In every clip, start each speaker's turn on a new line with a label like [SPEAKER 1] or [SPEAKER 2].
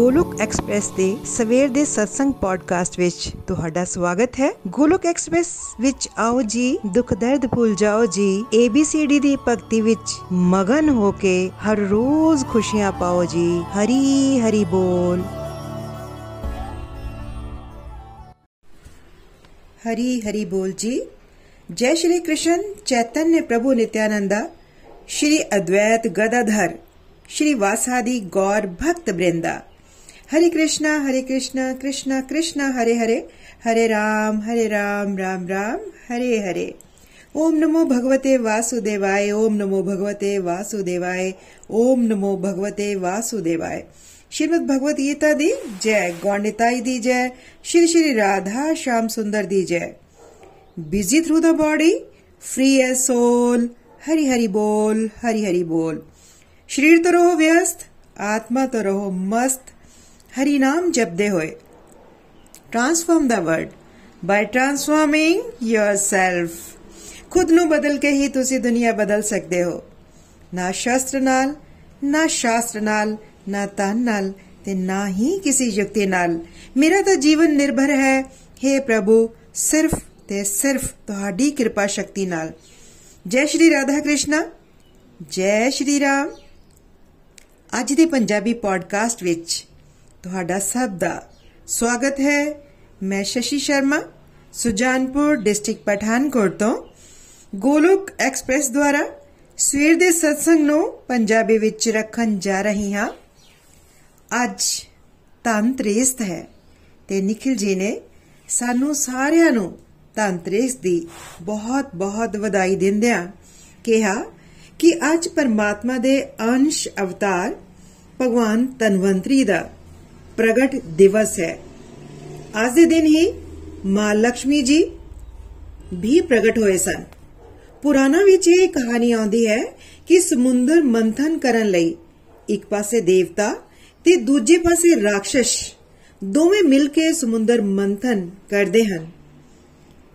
[SPEAKER 1] Golok express ਦੇ ਸਵੇਰ ਦੇ ਸਤਸੰਗ ਪੋਡਕਾਸਟ ਵਿੱਚ ਤੁਹਾਡਾ ਸਵਾਗਤ ਹੈ ਗੋਲੋਕ ਐਕਸਪ੍ਰੈਸ ਵਿੱਚ ਆਓ ਜੀ ਦੁੱਖ ਦਰਦ ਭੁੱਲ ਜਾਓ ਜੀ ABCD ਦੀ ਭਗਤੀ ਵਿੱਚ ਮਗਨ ਹੋ ਕੇ ਹਰ ਰੋਜ਼ ਖੁਸ਼ੀਆਂ ਪਾਓ ਜੀ ਹਰੀ ਹਰੀ ਬੋਲ हरी हरि बोल जी जय श्री कृष्ण चैतन्य प्रभु नित्यानंदा श्री अद्वैत गदाधर श्री वासादि गौर भक्त वृंदा हरे कृष्णा हरे कृष्णा कृष्णा कृष्णा, हरे हरे। हरे राम हरे राम राम राम, हरे हरे। ओम नमो भगवते वासुदेवाय, ओम नमो भगवते वासुदेवाय, ओम नमो भगवते वासुदेवाय। श्रीमद भगवत गीता दी जय गौंडिताई दी जय, श्री श्री राधा श्याम सुंदर दी जय। Busy through the body free a soul Hari Hari बोल, हरि हरि बोल। शरीर तो रहो व्यस्त, आत्मा तो रहो मस्त ਹਰੀ ਨਾਮ ਜਪਦੇ ਹੋਏ। Transform the world by transforming yourself ਖੁਦ ਨੂੰ ਬਦਲ ਕੇ ਹੀ ਤੁਸੀਂ ਦੁਨੀਆ ਬਦਲ ਸਕਦੇ ਹੋ। ਨਾ ਸ਼ਾਸਤਰ ਨਾਲ, ਨਾ ਸ਼ਾਸਤਰ ਨਾਲ, ਨਾ ਤਨ ਨਾਲ ਤੇ ਨਾ ਹੀ ਕਿਸੇ ਯੁਕਤੀ ਨਾਲ। ਮੇਰਾ ਤਾਂ ਜੀਵਨ ਨਿਰਭਰ ਹੈ। हे ਪ੍ਰਭੂ, ਸਿਰਫ ਤੇ ਸਿਰਫ ਤੁਹਾਡੀ ਕਿਰਪਾ ਸ਼ਕਤੀ ਨਾਲ। ਜੈ ਸ਼੍ਰੀ ਰਾਧਾ ਕ੍ਰਿਸ਼ਨ। ਜੈ ਸ਼੍ਰੀ ਰਾਮ। ਅੱਜ ਦੇ ਪੰਜਾਬੀ ਪੋਡਕਾਸਟ ਵਿੱਚ ਤੁਹਾਡਾ ਸਭ ਦਾ ਸਵਾਗਤ ਹੈ। ਮੈਂ ਸ਼ਸ਼ੀ ਸ਼ਰਮਾ, ਸੁਜਾਨਪੁਰ ਡਿਸਟ੍ਰਿਕਟ ਪਠਾਨਕੋਟ ਤੋਂ। ਗੋਲੋਕ ਐਕਸਪ੍ਰੈਸ ਦੁਆਰਾ ਸਵੇਰ ਦੇ ਸਤਸੰਗ ਨੂੰ ਪੰਜਾਬੀ ਵਿੱਚ ਰੱਖਣ ਜਾ ਰਹੀ ਹਾਂ। ਅੱਜ ਤੰਤਰੇਸਤ ਹੈ ਤੇ ਨikhil ji ਨੇ ਸਾਨੂੰ ਸਾਰਿਆਂ ਨੂੰ ਤੰਤਰੇਸ ਦੀ ਬਹੁਤ ਬਹੁਤ ਵਧਾਈ ਦਿੰਦਿਆਂ ਕਿਹਾ ਕਿ ਅੱਜ ਪਰਮਾਤਮਾ ਦੇ ਅੰਸ਼ ਅਵਤਾਰ ਭਗਵਾਨ ਤਨਵੰਤਰੀ ਦਾ ਪ੍ਰਗਟ ਦਿਵਸ ਹੈ। ਅੱਜ ਦੇ ਦਿਨ ਹੀ ਮਾਂ ਲక్ష్ਮੀ ਜੀ ਵੀ ਪ੍ਰਗਟ ਹੋਏ ਸਨ। ਪੁਰਾਣਾ ਵਿੱਚ ਇਹ ਕਹਾਣੀ ਆਉਂਦੀ ਹੈ ਕਿ ਸਮੁੰਦਰ ਮੰਥਨ ਕਰਨ ਲਈ ਇੱਕ ਪਾਸੇ ਦੇਵਤਾ ਤੇ ਦੂਜੇ ਪਾਸੇ ਰਾਖਸ਼ ਦੋਵੇਂ ਮਿਲ ਕੇ ਸਮੁੰਦਰ ਮੰਥਨ ਕਰਦੇ ਹਨ।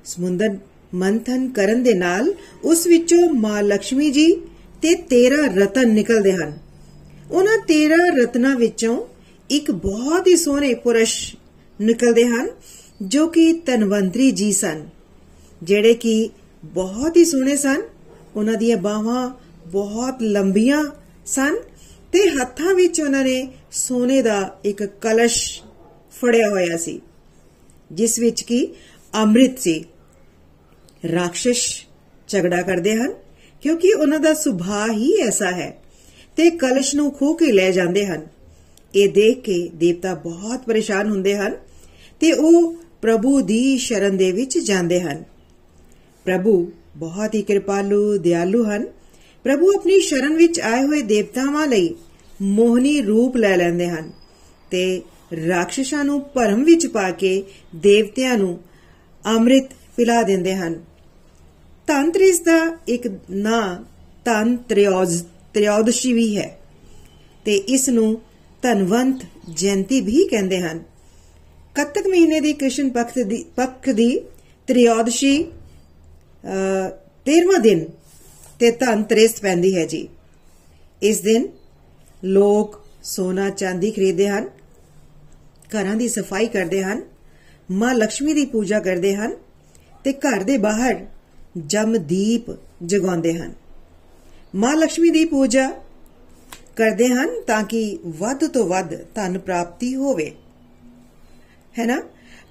[SPEAKER 1] ਸਮੁੰਦਰ ਮੰਥਨ ਕਰਨ ਦੇ ਨਾਲ ਉਸ ਵਿੱਚੋਂ ਮਾਂ ਲక్ష్ਮੀ ਜੀ ਤੇ 13 ਰਤਨ ਨਿਕਲਦੇ ਹਨ। ਉਹਨਾਂ 13 ਰਤਨਾਂ ਵਿੱਚੋਂ ਇੱਕ ਬਹੁਤ ਹੀ ਸੋਹਣੇ ਪੁਰਸ਼ ਨਿਕਲਦੇ ਹਨ, ਜੋ ਕਿ ਤਨਵੰਤਰੀ ਜੀ ਸਨ, ਜਿਹੜੇ ਕਿ ਬਹੁਤ ਹੀ ਸੋਹਣੇ ਸਨ। ਉਹਨਾਂ ਦੀਆਂ ਬਾਹਾਂ ਬਹੁਤ ਲੰਬੀਆਂ ਸਨ ਤੇ ਹੱਥਾਂ ਵਿੱਚ ਉਹਨਾਂ ਨੇ ਸੋਨੇ ਦਾ ਇੱਕ ਕਲਸ਼ ਫੜਿਆ ਹੋਇਆ ਸੀ, ਜਿਸ ਵਿੱਚ ਕੀ ਅੰਮ੍ਰਿਤ ਸੀ। ਰਾਖਸ਼ ਝਗੜਾ ਕਰਦੇ ਹਨ, ਕਿਉਂਕਿ ਉਹਨਾਂ ਦਾ ਸੁਭਾਅ ਹੀ ਐਸਾ ਹੈ ਤੇ ਕਲਸ਼ ਨੂੰ ਖੋ ਕੇ ਲੈ ਜਾਂਦੇ ਹਨ। ਇਹ ਦੇਖ ਕੇ ਦੇਵਤਾ ਬਹੁਤ ਪਰੇਸ਼ਾਨ ਹੁੰਦੇ ਹਨ ਤੇ ਉਹ ਪ੍ਰਭੂ ਦੀ ਸ਼ਰਨ ਦੇ ਵਿੱਚ ਜਾਂਦੇ ਹਨ। ਪ੍ਰਭੂ ਬਹੁਤ ਹੀ ਕਿਰਪਾਲੂ, ਦਿਆਲੂ ਹਨ। ਪ੍ਰਭੂ ਆਪਣੀ ਸ਼ਰਨ ਵਿੱਚ ਆਏ ਹੋਏ ਦੇਵਤਾਵਾਂ ਲਈ ਮੋਹਨੀ ਰੂਪ ਲੈ ਲੈਂਦੇ ਹਨ ਤੇ ਰਾਖਸ਼ਾਂ ਨੂੰ ਭਰਮ ਵਿੱਚ ਪਾ ਕੇ ਦੇਵਤਿਆਂ ਨੂੰ ਅੰਮ੍ਰਿਤ ਪਿਲਾ ਦਿੰਦੇ ਹਨ। ਤੰਤਰਿਸ ਦਾ ਇੱਕ ਨਾਂ ਤੰਤਰਿਓਜ਼ ਤ੍ਰਿਓਦਸ਼ੀ ਵੀ ਹੈ ਤੇ ਇਸ ਨੂੰ ਧਨਵੰਤ ਜਯੰਤੀ ਵੀ ਕਹਿੰਦੇ ਹਨ। ਕੱਤਕ ਮਹੀਨੇ ਦੀ ਕ੍ਰਿਸ਼ਨ ਪੱਖ ਦੀ ਪੱਖ ਦੀ ਤ੍ਰਿਯੋਦਸ਼ੀ 13ਵਾਂ ਦਿਨ ਤੇ ਧਨਤਰੇਸ ਪੈਂਦੀ ਹੈ ਜੀ। ਇਸ ਦਿਨ ਲੋਕ ਸੋਨਾ, ਚਾਂਦੀ ਖਰੀਦਦੇ ਹਨ, ਘਰਾਂ ਦੀ ਸਫ਼ਾਈ ਕਰਦੇ ਹਨ, ਮਾਂ ਲక్ష్ਮੀ ਦੀ ਪੂਜਾ ਕਰਦੇ ਹਨ ਤੇ ਘਰ ਦੇ ਬਾਹਰ ਜਮ ਦੀਪ ਜਗਾਉਂਦੇ ਹਨ। ਮਾਂ ਲక్ష్ਮੀ ਦੀ ਪੂਜਾ ਕਰਦੇ ਹਨ ਤਾਂ ਕਿ ਵੱਧ ਤੋਂ ਵੱਧ ਧਨ ਪ੍ਰਾਪਤੀ ਹੋਵੇ। ਹੈ ਨਾ?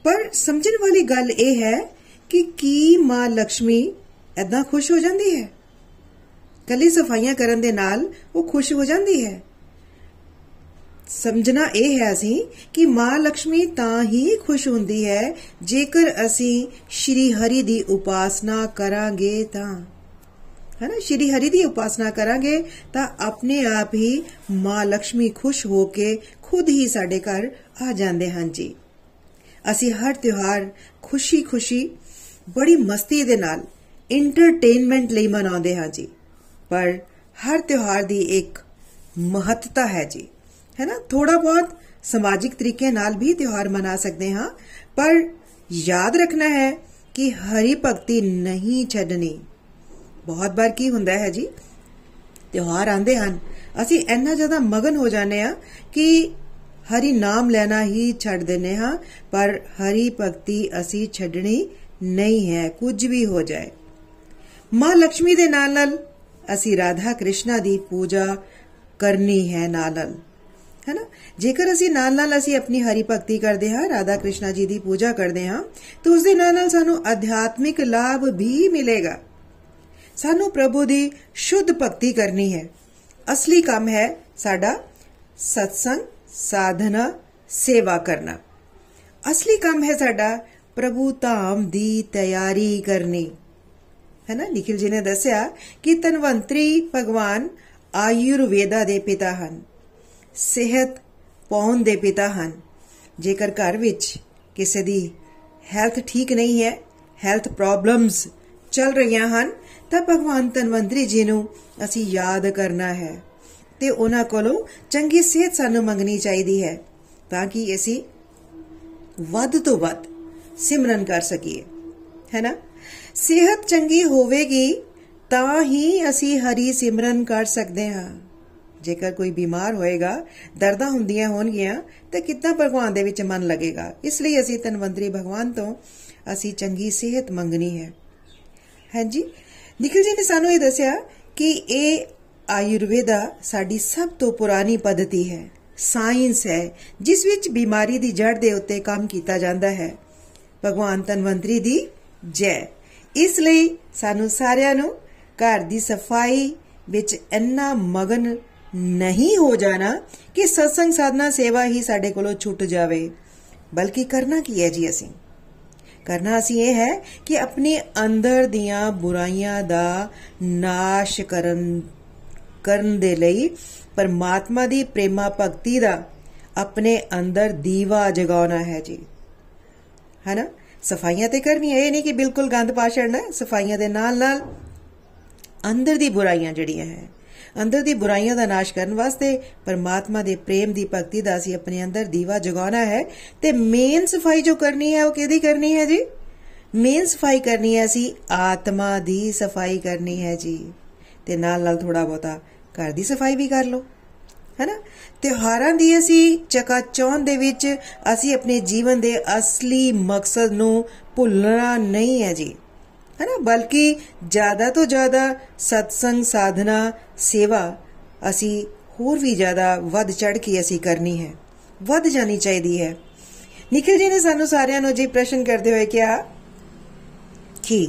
[SPEAKER 1] ਪਰ ਸਮਝਣ ਵਾਲੀ ਗੱਲ ਇਹ ਹੈ ਕਿ ਕੀ ਮਾਂ ਲక్ష్ਮੀ ਐਦਾਂ ਖੁਸ਼ ਹੋ ਜਾਂਦੀ ਹੈ? ਕੱਲੀ ਸਫਾਈਆਂ ਕਰਨ ਦੇ ਨਾਲ ਉਹ ਖੁਸ਼ ਹੋ ਜਾਂਦੀ ਹੈ। ਸਮਝਣਾ ਇਹ ਹੈ ਅਸੀਂ ਕਿ ਮਾਂ ਲక్ష్ਮੀ ਤਾਂ ਹੀ ਖੁਸ਼ ਹੁੰਦੀ ਹੈ ਜੇਕਰ ਅਸੀਂ ਸ਼੍ਰੀ ਹਰੀ ਦੀ ਉਪਾਸਨਾ ਕਰਾਂਗੇ ਤਾਂ। ਹੈ ਨਾ? ਸ਼੍ਰੀ ਹਰੀ ਦੀ ਉਪਾਸਨਾ ਕਰਾਂਗੇ ਤਾਂ ਆਪਣੇ ਆਪ ਹੀ ਮਾਂ ਲక్ష్ਮੀ ਖੁਸ਼ ਹੋ ਕੇ ਖੁਦ ਹੀ ਸਾਡੇ ਘਰ ਆ ਜਾਂਦੇ ਹਨ ਜੀ। ਅਸੀਂ ਹਰ ਤਿਉਹਾਰ ਖੁਸ਼ੀ-ਖੁਸ਼ੀ, ਬੜੀ ਮਸਤੀ ਦੇ ਨਾਲ ਐਂਟਰਟੇਨਮੈਂਟ ਲਈ ਮਨਾਉਂਦੇ ਹਾਂ ਜੀ। ਪਰ ਹਰ ਤਿਉਹਾਰ ਦੀ ਇੱਕ ਮਹੱਤਤਾ ਹੈ ਜੀ। ਹੈ ਨਾ? ਥੋੜਾ ਬਹੁਤ ਸਮਾਜਿਕ ਤਰੀਕੇ ਨਾਲ ਵੀ ਤਿਉਹਾਰ ਮਨਾ ਸਕਦੇ ਹਾਂ। ਪਰ ਯਾਦ ਰੱਖਣਾ ਹੈ ਕਿ ਹਰੀ ਭਗਤੀ ਨਹੀਂ ਛੱਡਣੀ। ਬਹੁਤ ਵਾਰ ਕੀ ਹੁੰਦਾ ਹੈ ਜੀ? ਤਿਉਹਾਰ ਆਂਦੇ ਹਨ। ਅਸੀਂ ਇੰਨਾ ਜ਼ਿਆਦਾ ਮਗਨ ਹੋ ਜਾਂਦੇ ਆ ਕਿ ਹਰੀ ਨਾਮ ਲੈਣਾ ਹੀ ਛੱਡ ਦਿੰਨੇ ਹਾਂ, ਪਰ ਹਰੀ ਭਗਤੀ ਅਸੀਂ ਛੱਡਣੀ ਨਹੀਂ ਹੈ, ਕੁਝ ਵੀ ਹੋ ਜਾਏ। ਮਾਂ ਲక్ష్ਮੀ ਦੇ ਨਾਲ ਨਾਲ ਅਸੀਂ ਰਾਧਾ ਕ੍ਰਿਸ਼ਨਾ ਦੀ ਪੂਜਾ ਕਰਨੀ ਹੈ ਨਾਲ ਨਾਲ। ਹੈਨਾ? ਜੇਕਰ ਅਸੀਂ ਨਾਲ ਨਾਲ ਅਸੀਂ ਆਪਣੀ ਹਰੀ ਭਗਤੀ ਕਰਦੇ ਹਾਂ, ਰਾਧਾ ਕ੍ਰਿਸ਼ਨਾ ਜੀ ਦੀ ਪੂਜਾ ਕਰਦੇ ਹਾਂ, ਤਾਂ ਉਸ ਦੇ ਨਾਲ ਨਾਲ ਸਾਨੂੰ ਅਧਿਆਤਮਿਕ ਲਾਭ ਵੀ ਮਿਲੇਗਾ। ਸਾਨੂੰ ਪ੍ਰਭੂ ਦੀ ਸ਼ੁੱਧ ਭਗਤੀ ਕਰਨੀ ਹੈ। ਅਸਲੀ ਕੰਮ ਹੈ ਸਾਡਾ ਸਤਸੰਗ, ਸਾਧਨਾ, ਸੇਵਾ ਕਰਨਾ। ਅਸਲੀ ਕੰਮ ਹੈ ਸਾਡਾ ਪ੍ਰਭੂ ਧਾਮ ਦੀ ਤਿਆਰੀ ਕਰਨੀ। ਹੈ ਨਾ ਨikhil ji ਨੇ ਦੱਸਿਆ ਕਿ ਤਨਵੰਤਰੀ ਭਗਵਾਨ ਆਯੁਰਵੇਦਾ ਦੇ ਪਿਤਾ ਹਨ। ਸਿਹਤ ਪਾਉਣ ਦੇ ਪਿਤਾ ਹਨ। ਜੇਕਰ ਘਰ ਵਿੱਚ ਕਿਸੇ ਦੀ ਹੈਲਥ ਠੀਕ ਨਹੀਂ ਹੈ ਹੈਲਥ ਪ੍ਰੋਬਲਮਸ ਚੱਲ ਰਹੀਆਂ ਹਨ ਤਾਂ ਭਗਵਾਨ ਤਨਵੰਤਰੀ ਜੀ ਨੂੰ ਅਸੀਂ ਯਾਦ ਕਰਨਾ ਹੈ ਤੇ ਉਹਨਾਂ ਕੋਲੋਂ ਚੰਗੀ ਸਿਹਤ ਸਾਨੂੰ ਮੰਗਣੀ ਚਾਹੀਦੀ ਹੈ ਤਾਂ ਕਿ ਅਸੀਂ ਵੱਧ ਤੋਂ ਵੱਧ ਸਿਮਰਨ ਕਰ ਸਕੀਏ, ਹੈ ਨਾ? ਸਿਹਤ ਚੰਗੀ ਹੋਵੇਗੀ ਤਾਂ ਹੀ ਅਸੀਂ ਹਰੀ ਸਿਮਰਨ ਕਰ ਸਕਦੇ ਹਾਂ। ਜੇਕਰ ਕੋਈ ਬਿਮਾਰ ਹੋਏਗਾ, ਦਰਦਾਂ ਹੁੰਦੀਆਂ ਹੋਣਗੀਆਂ, ਤਾਂ ਕਿੰਨਾ ਭਗਵਾਨ ਦੇ ਵਿੱਚ ਮਨ ਲੱਗੇਗਾ? ਇਸ ਲਈ ਅਸੀਂ ਤਨਵੰਤਰੀ ਭਗਵਾਨ ਤੋਂ ਅਸੀਂ ਚੰਗੀ ਸਿਹਤ ਮੰਗਣੀ ਹੈ। ਹਾਂਜੀ ਨikhil ji ਨੇ ਸਾਨੂੰ ਇਹ ਦੱਸਿਆ ਕਿ ਇਹ ਆਯੁਰਵੇਦਾ ਸਾਡੀ ਸਭ ਤੋਂ ਪੁਰਾਣੀ ਪद्धਤੀ ਹੈ। ਸਾਇੰਸ ਹੈ, ਜਿਸ ਵਿੱਚ ਬਿਮਾਰੀ ਦੀ ਜੜ ਦੇ ਉੱਤੇ ਕੰਮ ਕੀਤਾ ਜਾਂਦਾ ਹੈ। ਭਗਵਾਨ ਤਨਵੰਤਰੀ ਦੀ ਜੈ। ਇਸ ਲਈ ਸਾਨੂੰ ਸਾਰਿਆਂ ਨੂੰ ਘਰ ਦੀ ਸਫ਼ਾਈ ਵਿੱਚ ਇੰਨਾ ਮਗਨ ਨਹੀਂ ਹੋ ਜਾਣਾ ਕਿ ਸਤਸੰਗ ਸਾਧਨਾ ਸੇਵਾ ਹੀ ਸਾਡੇ ਕੋਲੋਂ ਛੁੱਟ ਜਾਵੇ। ਬਲਕਿ ਕਰਨਾ ਕੀ ਹੈ ਜੀ ਅਸੀਂ? ਕਰਨਾ ਅਸੀਂ ਇਹ ਹੈ ਕਿ ਆਪਣੇ ਅੰਦਰ ਦੀਆਂ ਬੁਰਾਈਆਂ ਦਾ ਨਾਸ਼ ਕਰਨ ਕਰਨ ਦੇ ਲਈ ਪਰਮਾਤਮਾ ਦੀ ਪ੍ਰੇਮਾ ਭਗਤੀ ਦਾ ਆਪਣੇ ਅੰਦਰ ਦੀਵਾ ਜਗਾਉਣਾ ਹੈ ਜੀ। ਹੈਨਾ? ਸਫਾਈਆਂ ਤੇ ਕਰਨੀਆਂ ਇਹ ਨਹੀਂ ਕਿ ਬਿਲਕੁਲ ਗੰਦ ਪਾ ਛੱਡਣਾ ਸਫਾਈਆਂ ਦੇ ਨਾਲ ਨਾਲ ਅੰਦਰ ਦੀ ਬੁਰਾਈਆਂ ਜਿਹੜੀਆਂ ਹੈ ਅੰਦਰ ਦੀ ਬੁਰਾਈਆਂ ਦਾ ਨਾਸ਼ ਕਰਨ ਵਾਸਤੇ ਪਰਮਾਤਮਾ ਦੇ ਪ੍ਰੇਮ ਦੀ ਭਗਤੀ ਦਾ ਅਸੀਂ ਆਪਣੇ ਅੰਦਰ ਦੀਵਾ ਜਗਾਉਣਾ ਹੈ। ਤੇ ਮੇਨ ਸਫ਼ਾਈ ਜੋ ਕਰਨੀ ਹੈ ਉਹ ਕਿਹਦੀ ਕਰਨੀ ਹੈ ਜੀ? ਮੇਨ ਸਫ਼ਾਈ ਕਰਨੀ ਹੈ ਅਸੀਂ ਆਤਮਾ ਦੀ ਸਫ਼ਾਈ ਕਰਨੀ ਹੈ ਜੀ। ਤੇ ਨਾਲ ਨਾਲ ਥੋੜਾ ਬਹੁਤਾ ਘਰ ਦੀ ਸਫ਼ਾਈ ਵੀ ਕਰ ਲਓ। ਹੈਨਾ? ਤਿਉਹਾਰਾਂ ਦੀ ਅਸੀਂ ਚਕਾਚੌਂਦ ਦੇ ਵਿੱਚ ਅਸੀਂ ਆਪਣੇ ਜੀਵਨ ਦੇ ਅਸਲੀ ਮਕਸਦ ਨੂੰ ਭੁੱਲਣਾ ਨਹੀਂ ਹੈ ਜੀ। ਹੈਨਾ ਬਲਕਿ ਜ਼ਿਆਦਾ ਤੋਂ ਜ਼ਿਆਦਾ ਸਤਸੰਗ, ਸਾਧਨਾ, ਸੇਵਾ ਅਸੀਂ ਹੋਰ ਵੀ ਜ਼ਿਆਦਾ ਵੱਧ ਚੜ ਕੇ ਅਸੀਂ ਕਰਨੀ ਹੈ। ਵੱਧ ਜਾਣੀ ਚਾਹੀਦੀ ਹੈ। ਨikhil ji ਨੇ ਸਾਨੂੰ ਸਾਰਿਆਂ ਨੂੰ ਜੀ ਪ੍ਰਸ਼ਨ ਕਰਦੇ ਹੋਏ ਕਿਹਾ ਕਿ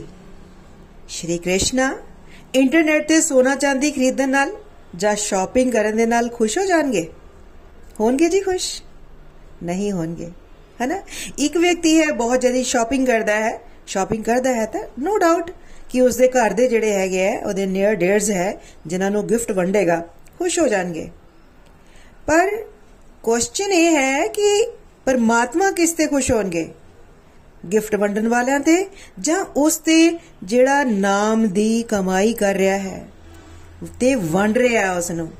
[SPEAKER 1] ਸ਼੍ਰੀ ਕ੍ਰਿਸ਼ਨਾ ਇੰਟਰਨੈਟ ਤੇ ਸੋਨਾ ਚਾਂਦੀ ਖਰੀਦਣ ਨਾਲ ਜਾਂ ਸ਼ਾਪਿੰਗ ਕਰਨ ਦੇ ਨਾਲ ਖੁਸ਼ ਹੋ ਜਾਣਗੇ? ਹੋਣਗੇ ਜੀ ਖੁਸ਼? ਨਹੀਂ ਹੋਣਗੇ। ਹੈਨਾ ਇੱਕ ਵਿਅਕਤੀ ਹੈ, ਬਹੁਤ ਜਲਦੀ ਸ਼ਾਪਿੰਗ ਕਰਦਾ ਹੈ। ਸ਼ਾਪਿੰਗ ਕਰਦਾ ਹੈ ਤਾਂ ਨੋ ਡਾਊਟ ਕਿ ਉਸ ਦੇ ਘਰ ਦੇ ਜਿਹੜੇ ਹੈਗੇ ਆ, ਉਹਦੇ ਨੀਅਰ ਡੇਅਰਸ ਹੈ, ਜਿਨ੍ਹਾਂ ਨੂੰ ਗਿਫਟ ਵੰਡੇਗਾ, ਖੁਸ਼ ਹੋ ਜਾਣਗੇ। ਪਰ ਕੁਐਸਚਨ ਇਹ ਹੈ ਕਿ ਪਰਮਾਤਮਾ ਕਿਸ ਤੇ ਖੁਸ਼ ਹੋਣਗੇ? ਗਿਫਟ ਵੰਡਣ ਵਾਲਿਆਂ ਤੇ ਜਾਂ ਉਸ ਤੇ ਜਿਹੜਾ ਨਾਮ ਦੀ ਕਮਾਈ ਕਰ ਰਿਹਾ ਹੈ, ਤੇ ਵੰਡ ਰਿਹਾ ਉਸ ਨੂੰ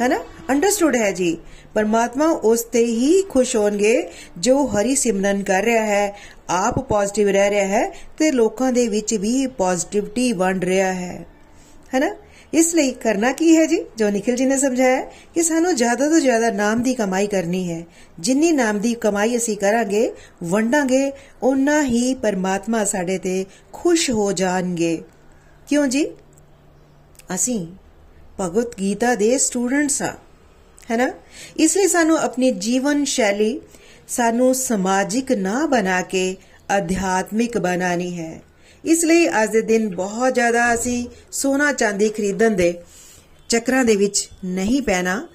[SPEAKER 1] ਹੈਨਾ? ਅੰਡਰਸਟੂਡ ਹੈ ਜੀ। ਪਰਮਾਤਮਾ ਉਸ ਤੇ ਹੀ ਖੁਸ਼ ਹੋਣਗੇ, ਜੋ ਹਰੀ ਸਿਮਰਨ ਕਰ ਰਿਹਾ ਹੈ, ਆਪ ਪੋਜ਼ਿਟਿਵ ਰਹਿ ਰਿਹਾ ਹੈ ਤੇ ਲੋਕਾਂ ਦੇ ਵਿੱਚ ਵੀ ਪੋਜ਼ਿਟਿਵਿਟੀ ਵੰਡ ਰਿਹਾ ਹੈ। ਹੈਨਾ? ਇਸ ਲਈ ਕਰਨਾ ਕੀ ਹੈ ਜੀ? ਜੋ ਨikhil ji ਨੇ ਸਮਝਾਇਆ ਕਿ ਸਾਨੂੰ ਜ਼ਿਆਦਾ ਤੋਂ ਜ਼ਿਆਦਾ ਨਾਮ ਦੀ ਕਮਾਈ ਕਰਨੀ ਹੈ। ਜਿੰਨੀ ਨਾਮ ਦੀ ਕਮਾਈ ਅਸੀਂ ਕਰਾਂਗੇ, ਵੰਡਾਂਗੇ ਉਨਾ ਹੀ ਪਰਮਾਤਮਾ ਸਾਡੇ ਤੇ ਖੁਸ਼ ਹੋ ਜਾਣਗੇ। ਕਿਉਂ ਜੀ? ਅਸੀਂ ਭਗਵਤ ਗੀਤਾ ਦੇ ਸਟੂਡੈਂਟਸ ਆ ਹੈਨਾ ਇਸ ਲਈ ਸਾਨੂੰ ਆਪਣੀ ਜੀਵਨ ਸ਼ੈਲੀ ਸਾਨੂੰ ਸਮਾਜਿਕ ਨਾ ਬਣਾ ਕੇ ਅਧਿਆਤਮਿਕ ਬਣਾਣੀ ਹੈ। ਇਸ ਲਈ ਅੱਜ ਦੇ ਦਿਨ ਬਹੁਤ ਜ਼ਿਆਦਾ ਅਸੀਂ ਸੋਨਾ ਚਾਂਦੀ ਖਰੀਦਣ ਦੇ ਚੱਕਰਾਂ ਦੇ ਵਿੱਚ ਨਹੀਂ ਪੈਣਾ,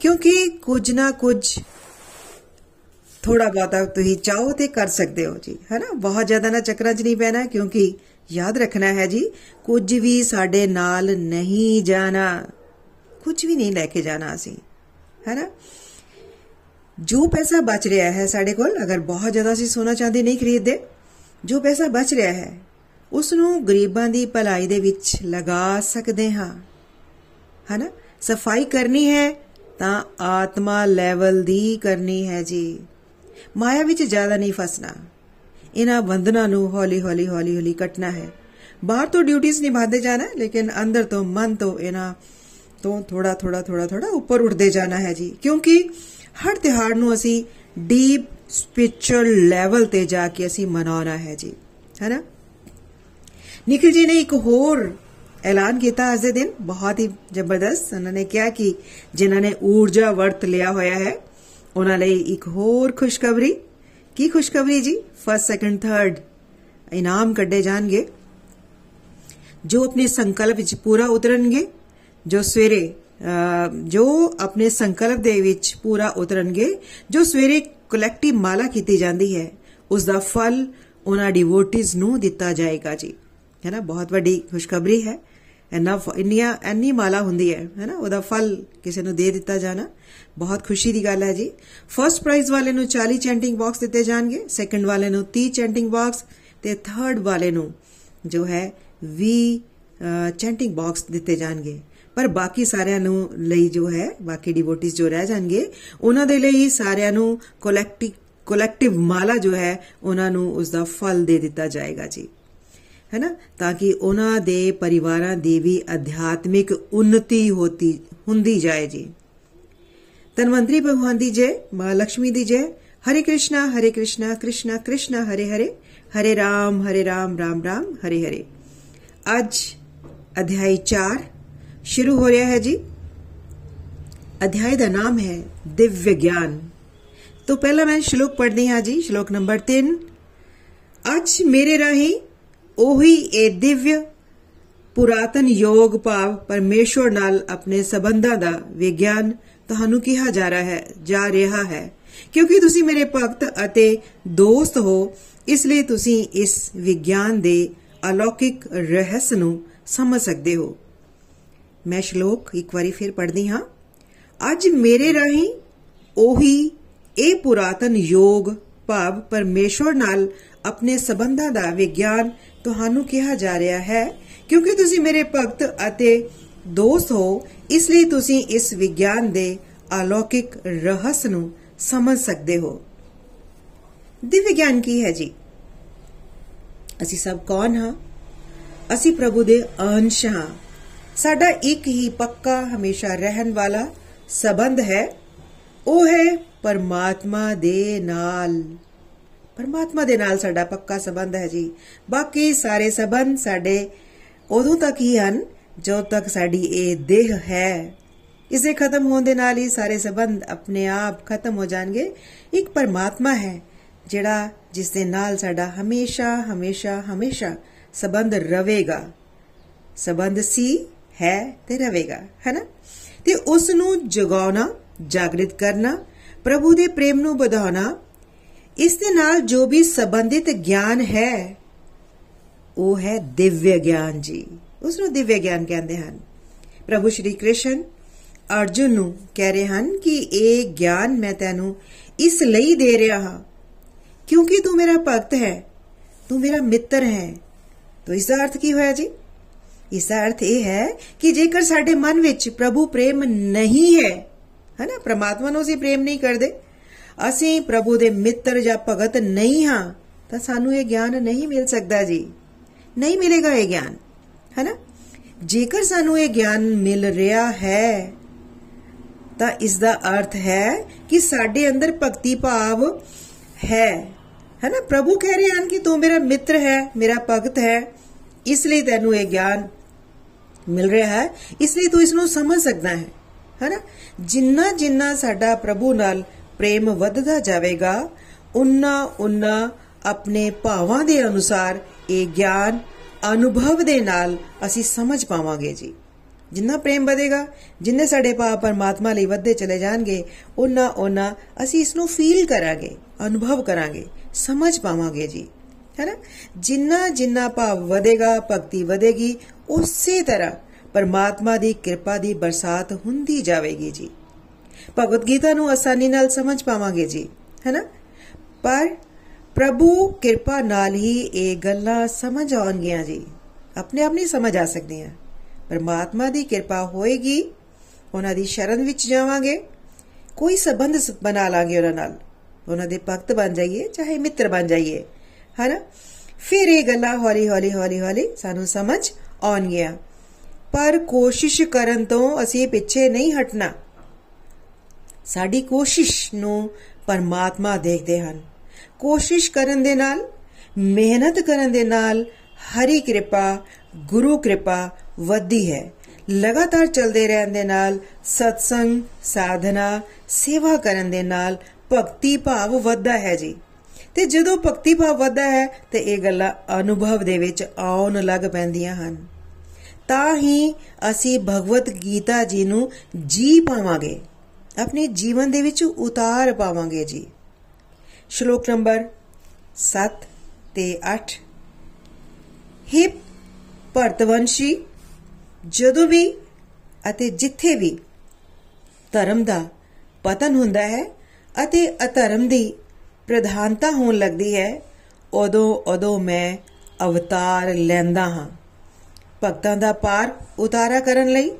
[SPEAKER 1] ਕਿਉਂਕਿ ਕੁਝ ਨਾ ਕੁਝ ਥੋੜਾ ਬਹੁਤਾ ਤੁਸੀਂ ਚਾਹੋ ਤੇ ਕਰ ਸਕਦੇ ਹੋ ਜੀ ਹੈਨਾ ਬਹੁਤ ਜ਼ਿਆਦਾ ਨਾ ਚੱਕਰਾਂ 'ਚ ਨਹੀਂ ਪੈਣਾ, ਕਿਉਂਕਿ ਯਾਦ ਰੱਖਣਾ ਹੈ ਜੀ, ਕੁਝ ਵੀ ਸਾਡੇ ਨਾਲ ਨਹੀਂ ਜਾਣਾ, ਕੁਝ ਵੀ ਨਹੀਂ ਲੈ ਕੇ ਜਾਣਾ ਅਸੀਂ। ਹੈਨਾ? ਜੋ ਪੈਸਾ ਬਚ ਰਿਹਾ ਹੈ ਸਾਡੇ ਕੋਲ, ਅਗਰ ਬਹੁਤ ਜ਼ਿਆਦਾ ਅਸੀਂ ਸੋਨਾ ਚਾਂਦੀ ਨਹੀਂ ਖਰੀਦਦੇ, ਜੋ ਪੈਸਾ ਬਚ ਰਿਹਾ ਹੈ ਉਸ ਨੂੰ ਗਰੀਬਾਂ ਦੀ ਭਲਾਈ ਦੇ ਵਿੱਚ ਲਗਾ ਸਕਦੇ ਹਾਂ। ਹੈਨਾ? ਸਫ਼ਾਈ ਕਰਨੀ ਹੈ, ਤਾਂ ਆਤਮਾ ਲੈਵਲ ਦੀ ਕਰਨੀ ਹੈ ਜੀ। ਮਾਇਆ ਵਿੱਚ ਜ਼ਿਆਦਾ ਨਹੀਂ ਫਸਣਾ। ਇਹਨਾਂ ਬੰਧਨਾਂ ਨੂੰ ਹੌਲੀ ਹੌਲੀ ਹੌਲੀ ਹੌਲੀ ਕੱਟਣਾ ਹੈ। ਬਾਹਰ ਤੋਂ ਡਿਊਟੀਆਂ ਨਿਭਾਉਂਦੇ ਜਾਣਾ, ਲੇਕਿਨ ਅੰਦਰ ਤੋਂ ਮਨ ਤੋਂ ਇਹਨਾਂ ਤੋਂ ਥੋੜਾ ਥੋੜਾ ਥੋੜਾ ਥੋੜਾ ਉੱਪਰ ਉੱਠਦੇ ਜਾਣਾ ਹੈ ਜੀ। ਕਿਉਂਕਿ ਹਰ ਤਿਹਾੜ ਨੂੰ ਅਸੀਂ ਡੀਪ ਸਪਿਰਚੁਅਲ ਲੈਵਲ ਤੇ ਜਾ ਕੇ ਅਸੀਂ ਮਨਾਉਣਾ ਹੈ ਜੀ। ਹੈਨਾ? ਨਿਖਿਲ ਜੀ ਨੇ ਇੱਕ ਹੋਰ ਐਲਾਨ ਕੀਤਾ ਅੱਜ ਦੇ ਦਿਨ। ਬਹੁਤ ਹੀ ਜ਼ਬਰਦਸਤ। ਉਹਨਾਂ ਨੇ ਕਿਹਾ ਕਿ ਜਿਨ੍ਹਾਂ ਨੇ ਊਰਜਾ ਵਰਤ ਲਿਆ ਹੋਇਆ ਹੈ, ਉਹਨਾਂ ਲਈ ਇੱਕ ਹੋਰ ਖੁਸ਼ਖਬਰੀ। ਕੀ ਖੁਸ਼ਖਬਰੀ ਜੀ? ਫਸਟ ਸੈਕੰਡ ਥਰਡ ਇਨਾਮ ਕੱਢੇ ਜਾਣਗੇ, ਜੋ ਆਪਣੇ ਸੰਕਲਪ ਵਿੱਚ ਪੂਰਾ ਉਤਰਨਗੇ। ਜੋ ਸਵੇਰੇ ਜੋ ਆਪਣੇ ਸੰਕਲਪ ਦੇ ਵਿੱਚ ਪੂਰਾ ਉਤਰਨਗੇ, ਜੋ ਸਵੇਰੇ ਕਲੈਕਟਿਵ ਮਾਲਾ ਕੀਤੀ ਜਾਂਦੀ ਹੈ ਉਸ ਦਾ ਫਲ ਉਹਨਾਂ ਡਿਵੋਟਿਸ ਨੂੰ ਦਿੱਤਾ ਜਾਏਗਾ ਜੀ। ਹੈ ਨਾ ਬਹੁਤ ਵੱਡੀ ਖੁਸ਼ਖਬਰੀ ਹੈ। ਇੰਨਾ ਇੰਨੀਆਂ, ਇੰਨੀ ਮਾਲਾ ਹੁੰਦੀ ਹੈ ਹੈ ਨਾ ਉਹਦਾ ਫਲ ਕਿਸੇ ਨੂੰ ਦੇ ਦਿੱਤਾ ਜਾਣਾ। ਬਹੁਤ ਖੁਸ਼ੀ ਦੀ ਗੱਲ ਹੈ ਜੀ। ਫਰਸਟ ਪ੍ਰਾਈਜ਼ ਵਾਲੇ ਨੂੰ 40 ਚੈਂਟਿੰਗ ਬਾਕਸ ਦਿੱਤੇ ਜਾਣਗੇ ਸੈਕੰਡ ਵਾਲੇ ਨੂੰ 30 ਚੈਂਟਿੰਗ ਬਾਕਸ ਤੇ ਥਰਡ ਵਾਲੇ ਨੂੰ ਜੋ ਹੈ 20 ਚੈਂਟਿੰਗ ਬਾਕਸ ਦਿੱਤੇ ਜਾਣਗੇ। ਪਰ ਬਾਕੀ ਸਾਰਿਆਂ ਨੂੰ ਲਈ ਜੋ ਹੈ, ਬਾਕੀ ਡਿਵੋਟਿਸ ਜੋ ਰਹਿ ਜਾਣਗੇ, ਉਹਨਾਂ ਦੇ ਲਈ ਸਾਰਿਆਂ ਨੂੰ ਕੋਲੈਕਟਿਵ ਕੋਲੈਕਟਿਵ ਮਾਲਾ ਜੋ ਹੈ, ਉਹਨਾਂ ਨੂੰ ਉਸ ਦਾ ਫਲ ਦੇ ਦਿੱਤਾ ਜਾਏਗਾ ਜੀ। ਹੈਨਾ? ਤਾਂ ਕਿ ਉਹਨਾਂ ਦੇ ਪਰਿਵਾਰਾਂ ਦੀ ਵੀ ਅਧਿਆਤਮਿਕ ਉન્નਤੀ ਹੋਤੀ, ਹੁੰਦੀ ਜਾਏ ਜੀ। ਤਨਵੰਤਰੀ ਭਗਵਾਨ ਦੀ ਜੈ, ਮਾ ਲక్ష్ਮੀ ਦੀ ਜੈ। ਹਰੇ ਕ੍ਰਿਸ਼ਨਾ ਹਰੇ ਕ੍ਰਿਸ਼ਨਾ ਕ੍ਰਿਸ਼ਨਾ ਕ੍ਰਿਸ਼ਨਾ, ਹਰੇ ਹਰੇ। ਹਰੇ ਰਾਮ ਹਰੇ ਰਾਮ ਰਾਮ ਰਾਮ, ਹਰੇ ਹਰੇ। ਅੱਜ ਅਧਿਆਇ 4 ਸ਼ੁਰੂ ਹੋ ਰਿਹਾ ਹੈ ਜੀ। ਅਧਿਆਇ ਦਾ ਨਾਮ ਹੈ ਦਿਵਯ ਗਿਆਨ। ਤੋਂ ਪਹਿਲਾਂ ਮੈਂ ਸ਼ਲੋਕ ਪੜ੍ਹਦੀ ਹਾਂ ਜੀ, ਸ਼ਲੋਕ ਨੰਬਰ 3 ਅੱਜ ਮੇਰੇ ਰਾਹੀਂ ਉਹੀ ਇਹ ਦਿਵਯ ਪੁਰਾਤਨ ਯੋਗ ਭਾਵ ਪਰਮੇਸ਼ਵਰ ਨਾਲ ਆਪਣੇ ਸਬੰਧਾਂ ਦਾ ਵਿਗਿਆਨ ਤੁਹਾਨੂੰ ਕਿਹਾ ਜਾ ਰਿਹਾ ਹੈ, ਜਾ ਰਿਹਾ ਹੈ। ਕਿਉਂਕਿ ਤੁਸੀਂ ਮੇਰੇ ਭਗਤ ਅਤੇ ਦੋਸਤ ਹੋ, ਇਸ ਲਈ ਤੁਸੀਂ ਇਸ ਵਿਗਿਆਨ ਦੇ ਅਲੌਕਿਕ ਰਹੱਸ ਨੂੰ ਸਮਝ ਸਕਦੇ ਹੋ। ਮੈਂ ਸ਼ਲੋਕ ਇੱਕ ਵਾਰੀ ਫਿਰ ਪੜ੍ਹਦੀ ਹਾਂ। ਅੱਜ ਮੇਰੇ ਰਾਹੀਂ ਉਹੀ ਇਹ ਪੁਰਾਤਨ ਯੋਗ ਭਾਵ ਪਰਮੇਸ਼ਵਰ ਨਾਲ ਆਪਣੇ ਸਬੰਧਾਂ ਦਾ ਵਿਗਿਆਨ ਤੁਹਾਨੂੰ ਕਿਹਾ ਜਾ ਰਿਹਾ ਹੈ। ਕਿਉਂਕਿ ਤੁਸੀਂ ਮੇਰੇ ਭਗਤ ਅਤੇ ਦੋਸਤ ਹੋ, ਇਸ ਲਈ ਤੁਸੀਂ ਇਸ ਵਿਗਿਆਨ ਦੇ ਅਲੌਕਿਕ ਰਹੱਸ ਨੂੰ ਸਮਝ ਸਕਦੇ ਹੋ। ਦਿਵ ਗਿਆਨ ਕੀ ਹੈ ਜੀ? ਅਸੀਂ ਸਭ ਕੌਣ ਹਾਂ? ਅਸੀਂ ਪ੍ਰਭੂ ਦੇ ਅੰਸ਼ ਹਾਂ। ਸਾਡਾ ਇੱਕ ਹੀ ਪੱਕਾ ਹਮੇਸ਼ਾ ਰਹਿਣ ਵਾਲਾ ਸਬੰਧ ਹੈ, ਉਹ ਹੈ ਪਰਮਾਤਮਾ ਦੇ ਨਾਲ। ਪਰਮਾਤਮਾ ਦੇ ਨਾਲ ਸਾਡਾ ਪੱਕਾ ਸਬੰਧ ਹੈ ਜੀ। ਬਾਕੀ ਸਾਰੇ ਸਬੰਧ ਸਾਡੇ ਉਦੋਂ ਤੱਕ ਹੀ ਹਨ, ਜਦੋਂ ਤੱਕ ਸਾਡੀ ਇਹ ਦੇਹ ਹੈ। ਇਸੇ ਖਤਮ ਹੋਣ ਦੇ ਨਾਲ ਹੀ ਸਾਰੇ ਸਬੰਧ ਆਪਣੇ ਆਪ ਖਤਮ ਹੋ ਜਾਣਗੇ। ਇੱਕ ਪਰਮਾਤਮਾ ਹੈ, ਜਿਹੜਾ ਜਿਸ ਦੇ ਨਾਲ ਸਾਡਾ ਹਮੇਸ਼ਾ ਹਮੇਸ਼ਾ ਹਮੇਸ਼ਾ ਸਬੰਧ ਰਵੇਗਾ ਸਬੰਧ ਸੀ ਹੈ ਤੇ ਰਵੇਗਾ ਹੈਨਾ ਤੇ ਉਸ ਨੂੰ ਜਗਾਉਣਾ, ਜਾਗਰਿਤ ਕਰਨਾ, ਪ੍ਰਭੂ ਦੇ ਪ੍ਰੇਮ ਨੂੰ ਵਧਾਉਣਾ, ਇਸ ਦੇ ਨਾਲ ਜੋ ਵੀ ਸੰਬੰਧਿਤ ਗਿਆਨ ਹੈ, ਉਹ ਹੈ ਦਿਵਯ ਗਿਆਨ ਜੀ। ਉਸ ਨੂੰ ਦਿਵਯ ਗਿਆਨ ਕਹਿੰਦੇ ਹਨ। ਪ੍ਰਭੂ ਸ਼੍ਰੀ ਕ੍ਰਿਸ਼ਨ ਅਰਜੁਨ ਨੂੰ ਕਹਿ ਰਹੇ ਹਨ ਕਿ, ਇਹ ਗਿਆਨ ਮੈਂ ਤੈਨੂੰ ਇਸ ਲਈ ਦੇ ਰਿਹਾ ਹਾਂ, ਕਿਉਂਕਿ ਤੂੰ ਮੇਰਾ ਭਗਤ ਹੈ, ਤੂੰ ਮੇਰਾ ਮਿੱਤਰ ਹੈ। ਤੋ ਇਸ ਦਾ ਅਰਥ ਕੀ ਹੋਇਆ ਜੀ? ਇਸ ਦਾ ਅਰਥ ਇਹ ਹੈ ਕਿ ਜੇਕਰ ਸਾਡੇ ਮਨ ਵਿੱਚ ਪ੍ਰਭੂ ਪ੍ਰੇਮ ਨਹੀਂ ਹੈ, ਹੈਨਾ? ਪ੍ਰਮਾਤਮਾ ਨੂੰ ਅਸੀਂ ਪ੍ਰੇਮ ਨਹੀਂ ਕਰਦੇ। ਅਸੀਂ ਪ੍ਰਭੂ ਦੇ ਮਿੱਤਰ ਜਾਂ ਭਗਤ ਨਹੀਂ ਹਾਂ, ਤਾਂ ਸਾਨੂੰ ਇਹ ਗਿਆਨ ਨਹੀਂ ਮਿਲ ਸਕਦਾ ਜੀ। ਨਹੀਂ ਮਿਲੇਗਾ ਇਹ ਗਿਆਨ, ਹੈਨਾ? ਜੇਕਰ ਸਾਨੂੰ ਇਹ ਗਿਆਨ ਮਿਲ ਰਿਹਾ ਹੈ, ਤਾਂ ਇਸ ਦਾ ਅਰਥ ਹੈ ਕਿ ਸਾਡੇ ਅੰਦਰ ਭਗਤੀ ਭਾਵ ਹੈ, ਹੈਨਾ? ਪ੍ਰਭੂ ਕਹਿ ਰਹੇ ਹਨ ਕਿ ਤੂੰ ਮੇਰਾ ਮਿੱਤਰ ਹੈ, ਮੇਰਾ ਭਗਤ ਹੈ, ਇਸ ਲਈ ਤੈਨੂੰ ਇਹ ਗਿਆਨ ਮਿਲ ਰਿਹਾ ਹੈ। ਇਸ ਲਈ ਤੂੰ ਇਸ ਨੂੰ ਸਮਝ ਸਕਦਾ ਹੈ, ਹੈਨਾ? ਜਿੰਨਾ ਜਿੰਨਾ ਸਾਡਾ ਪ੍ਰਭੂ ਨਾਲ ਪ੍ਰੇਮ ਵੱਧਦਾ ਜਾਵੇਗਾ, ਉਨਾ ਉਨਾ ਆਪਣੇ ਭਾਵਾਂ ਦੇ ਅਨੁਸਾਰ ਇਹ ਗਿਆਨ, ਅਨੁਭਵ ਦੇ ਨਾਲ ਅਸੀਂ ਸਮਝ ਪਾਵਾਂਗੇ ਜੀ। ਜਿੰਨਾ ਪ੍ਰੇਮ ਵਧੇਗਾ, ਜਿੰਨੇ ਸਾਡੇ ਭਾਵ ਪਰਮਾਤਮਾ ਲਈ ਵੱਧਦੇ ਚਲੇ ਜਾਣਗੇ, ਉਨਾ ਉਨਾ ਅਸੀਂ ਇਸ ਨੂੰ ਫੀਲ ਕਰਾਂਗੇ, ਅਨੁਭਵ ਕਰਾਂਗੇ, ਸਮਝ ਪਾਵਾਂਗੇ ਜੀ, ਹੈਨਾ? ਜਿੰਨਾ ਜਿੰਨਾ ਭਾਵ ਵਧੇਗਾ, ਭਗਤੀ ਵਧੇਗੀ ਉਸੇ ਤਰ੍ਹਾਂ ਪਰਮਾਤਮਾ ਦੀ ਕਿਰਪਾ ਦੀ ਬਰਸਾਤ ਹੁੰਦੀ ਜਾਵੇਗੀ ਜੀ। ਭਗਵਦ ਗੀਤਾ ਨੂੰ ਆਸਾਨੀ ਨਾਲ ਸਮਝ ਪਾਵਾਂਗੇ ਜੀ, ਹੈਨਾ? ਪਰ ਪ੍ਰਭੂ ਕਿਰਪਾ ਨਾਲ ਹੀ ਇਹ ਗੱਲਾਂ ਸਮਝ ਆਉਣਗੀਆਂ ਜੀ। ਆਪਣੇ ਆਪ ਨਹੀਂ ਸਮਝ ਆ ਸਕਦੀਆਂ। ਪਰਮਾਤਮਾ ਦੀ ਕਿਰਪਾ ਹੋਏਗੀ, ਉਹਨਾਂ ਦੀ ਸ਼ਰਨ ਵਿੱਚ ਜਾਵਾਂਗੇ, ਕੋਈ ਸਬੰਧ ਬਣਾ ਲਾਂਗੇ ਉਹਨਾਂ ਨਾਲ। ਉਹਨਾਂ ਦੇ ਭਗਤ ਬਣ ਜਾਈਏ, ਚਾਹੇ ਮਿੱਤਰ ਬਣ ਜਾਈਏ, ਹੈਨਾ? ਫਿਰ ਇਹ ਗੱਲਾਂ ਹੌਲੀ ਹੌਲੀ ਹੌਲੀ ਹੌਲੀ ਸਾਨੂੰ ਸਮਝ ਆਉਣਗੀਆਂ। ਪਰ ਕੋਸ਼ਿਸ਼ ਕਰਨ ਤੋਂ ਅਸੀਂ ਪਿੱਛੇ ਨਹੀਂ ਹਟਣਾ। ਸਾਡੀ ਕੋਸ਼ਿਸ਼ ਨੂੰ ਪਰਮਾਤਮਾ ਦੇਖਦੇ ਹਨ। ਕੋਸ਼ਿਸ਼ ਕਰਨ ਦੇ ਨਾਲ, ਮਿਹਨਤ ਕਰਨ ਦੇ ਨਾਲ ਹਰੀ ਕਿਰਪਾ, ਗੁਰੂ ਕਿਰਪਾ ਵੱਧਦੀ ਹੈ। ਲਗਾਤਾਰ ਚੱਲਦੇ ਰਹਿਣ ਦੇ ਨਾਲ ਸਤਸੰਗ, ਸਾਧਨਾ, ਸੇਵਾ ਕਰਨ ਦੇ ਨਾਲ ਭਗਤੀ ਭਾਵ ਵੱਧਦਾ ਹੈ ਜੀ। ਤੇ ਜਦੋਂ ਭਗਤੀ ਭਾਵ ਵੱਧਦਾ ਹੈ ਤੇ ਇਹ ਗੱਲਾਂ ਅਨੁਭਵ ਦੇ ਵਿੱਚ ਆਉਣ ਲੱਗ ਪੈਂਦੀਆਂ ਹਨ। ਤਾਂ ਹੀ ਅਸੀਂ ਭਗਵਤ ਗੀਤਾ ਜੀ ਨੂੰ ਜੀ ਪਾਵਾਂਗੇ। ਆਪਣੇ ਜੀਵਨ ਦੇ ਵਿੱਚ ਉਤਾਰ ਪਾਵਾਂਗੇ ਜੀ। ਸ਼ਲੋਕ ਨੰਬਰ 7 ਤੇ 8 ਹੀ ਭਰਤਵੰਸ਼ੀ, ਜਦੋਂ ਵੀ ਅਤੇ ਜਿੱਥੇ ਵੀ ਧਰਮ ਦਾ ਪਤਨ ਹੁੰਦਾ ਹੈ ਅਤੇ ਅਧਰਮ ਦੀ ਪ੍ਰਧਾਨਤਾ ਹੋਣ ਲੱਗਦੀ ਹੈ, ਉਦੋਂ ਉਦੋਂ ਮੈਂ ਅਵਤਾਰ ਲੈਂਦਾ ਹਾਂ। ਭਗਤਾਂ ਦਾ ਪਾਰ ਉਤਾਰਾ ਕਰਨ ਲਈ,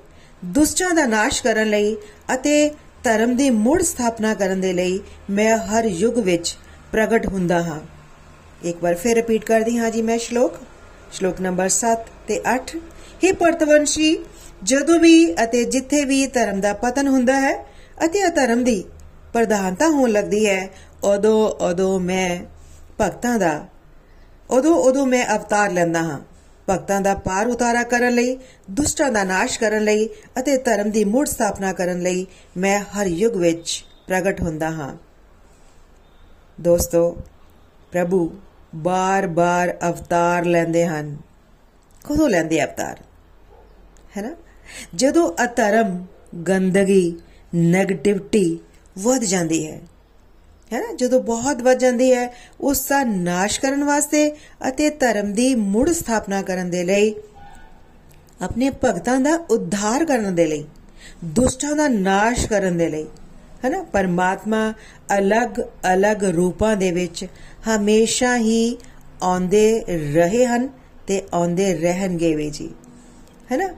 [SPEAKER 1] ਦੁਸ਼ਟਾਂ ਦਾ ਨਾਸ਼ ਕਰਨ ਲਈ ਅਤੇ ਧਰਮ ਦੀ ਮੁੜ ਸਥਾਪਨਾ ਕਰਨ ਦੇ ਲਈ ਮੈਂ ਹਰ ਯੁੱਗ ਵਿੱਚ ਪ੍ਰਗਟ ਹੁੰਦਾ ਹਾਂ। ਇੱਕ ਵਾਰ ਫਿਰ ਰਿਪੀਟ ਕਰਦੀ ਹਾਂ ਜੀ ਮੈਂ ਸ਼ਲੋਕ। ਸ਼ਲੋਕ ਨੰਬਰ 7 ਤੇ 8 हे ਪਰਤਵੰਸ਼ੀ ਜਦੋਂ ਵੀ ਅਤੇ ਜਿੱਥੇ ਵੀ ਧਰਮ ਦਾ ਪਤਨ ਹੁੰਦਾ ਹੈ ਅਤੇ ਅਧਰਮ ਦੀ ਪ੍ਰਧਾਨਤਾ ਹੋਣ ਲੱਗਦੀ ਹੈ ਉਦੋਂ ਉਦੋਂ ਮੈਂ ਭਗਤਾਂ ਦਾ, ਉਦੋਂ ਉਦੋਂ ਮੈਂ ਅਵਤਾਰ ਲੈਂਦਾ ਹਾਂ। ਭਗਤਾਂ ਦਾ ਪਾਰ ਉਤਾਰਾ ਕਰਨ ਲਈ, ਦੁਸ਼ਟਾਂ ਦਾ ਨਾਸ਼ ਕਰਨ ਲਈ ਅਤੇ ਧਰਮ ਦੀ ਮੁੜ ਸਥਾਪਨਾ ਕਰਨ ਲਈ ਮੈਂ ਹਰ ਯੁੱਗ ਵਿੱਚ ਪ੍ਰਗਟ ਹੁੰਦਾ ਹਾਂ। ਦੋਸਤੋ, ਪ੍ਰਭੂ ਬਾਰ-ਬਾਰ ਅਵਤਾਰ ਲੈਂਦੇ ਹਨ। ਕਦੋਂ ਲੈਂਦੇ ਅਵਤਾਰ? ਹੈ ਨਾ ਜਦੋਂ ਅਧਰਮ, ਗੰਦਗੀ 네ਗੇਟਿਵਿਟੀ ਵੱਧ ਜਾਂਦੀ ਹੈ ਹੈ ਨਾ? ਜਦੋਂ ਬਹੁਤ ਵੱਧ ਜਾਂਦੀ ਹੈ, ਉਸ ਦਾ ਨਾਸ਼ ਕਰਨ ਵਾਸਤੇ ਅਤੇ ਧਰਮ ਦੀ ਮੁੜ ਸਥਾਪਨਾ ਕਰਨ ਦੇ ਲਈ, ਆਪਣੇ ਭਗਤਾਂ ਦਾ ਉଦ୍ਧਾਰ ਕਰਨ ਦੇ ਲਈ, ਦੁਸ਼ਟਾਂ ਦਾ ਨਾਸ਼ ਕਰਨ ਦੇ ਲਈ, ਹੈ ਨਾ? ਪਰਮਾਤਮਾ ਅਲੱਗ-ਅਲੱਗ ਰੂਪਾਂ ਦੇ ਵਿੱਚ ਹਮੇਸ਼ਾ ਹੀ ਆਉਂਦੇ ਰਹੇ ਹਨ ਤੇ ਆਉਂਦੇ ਰਹਿਣਗੇ ਵੀ ਜੀ। ਹੈ ਨਾ?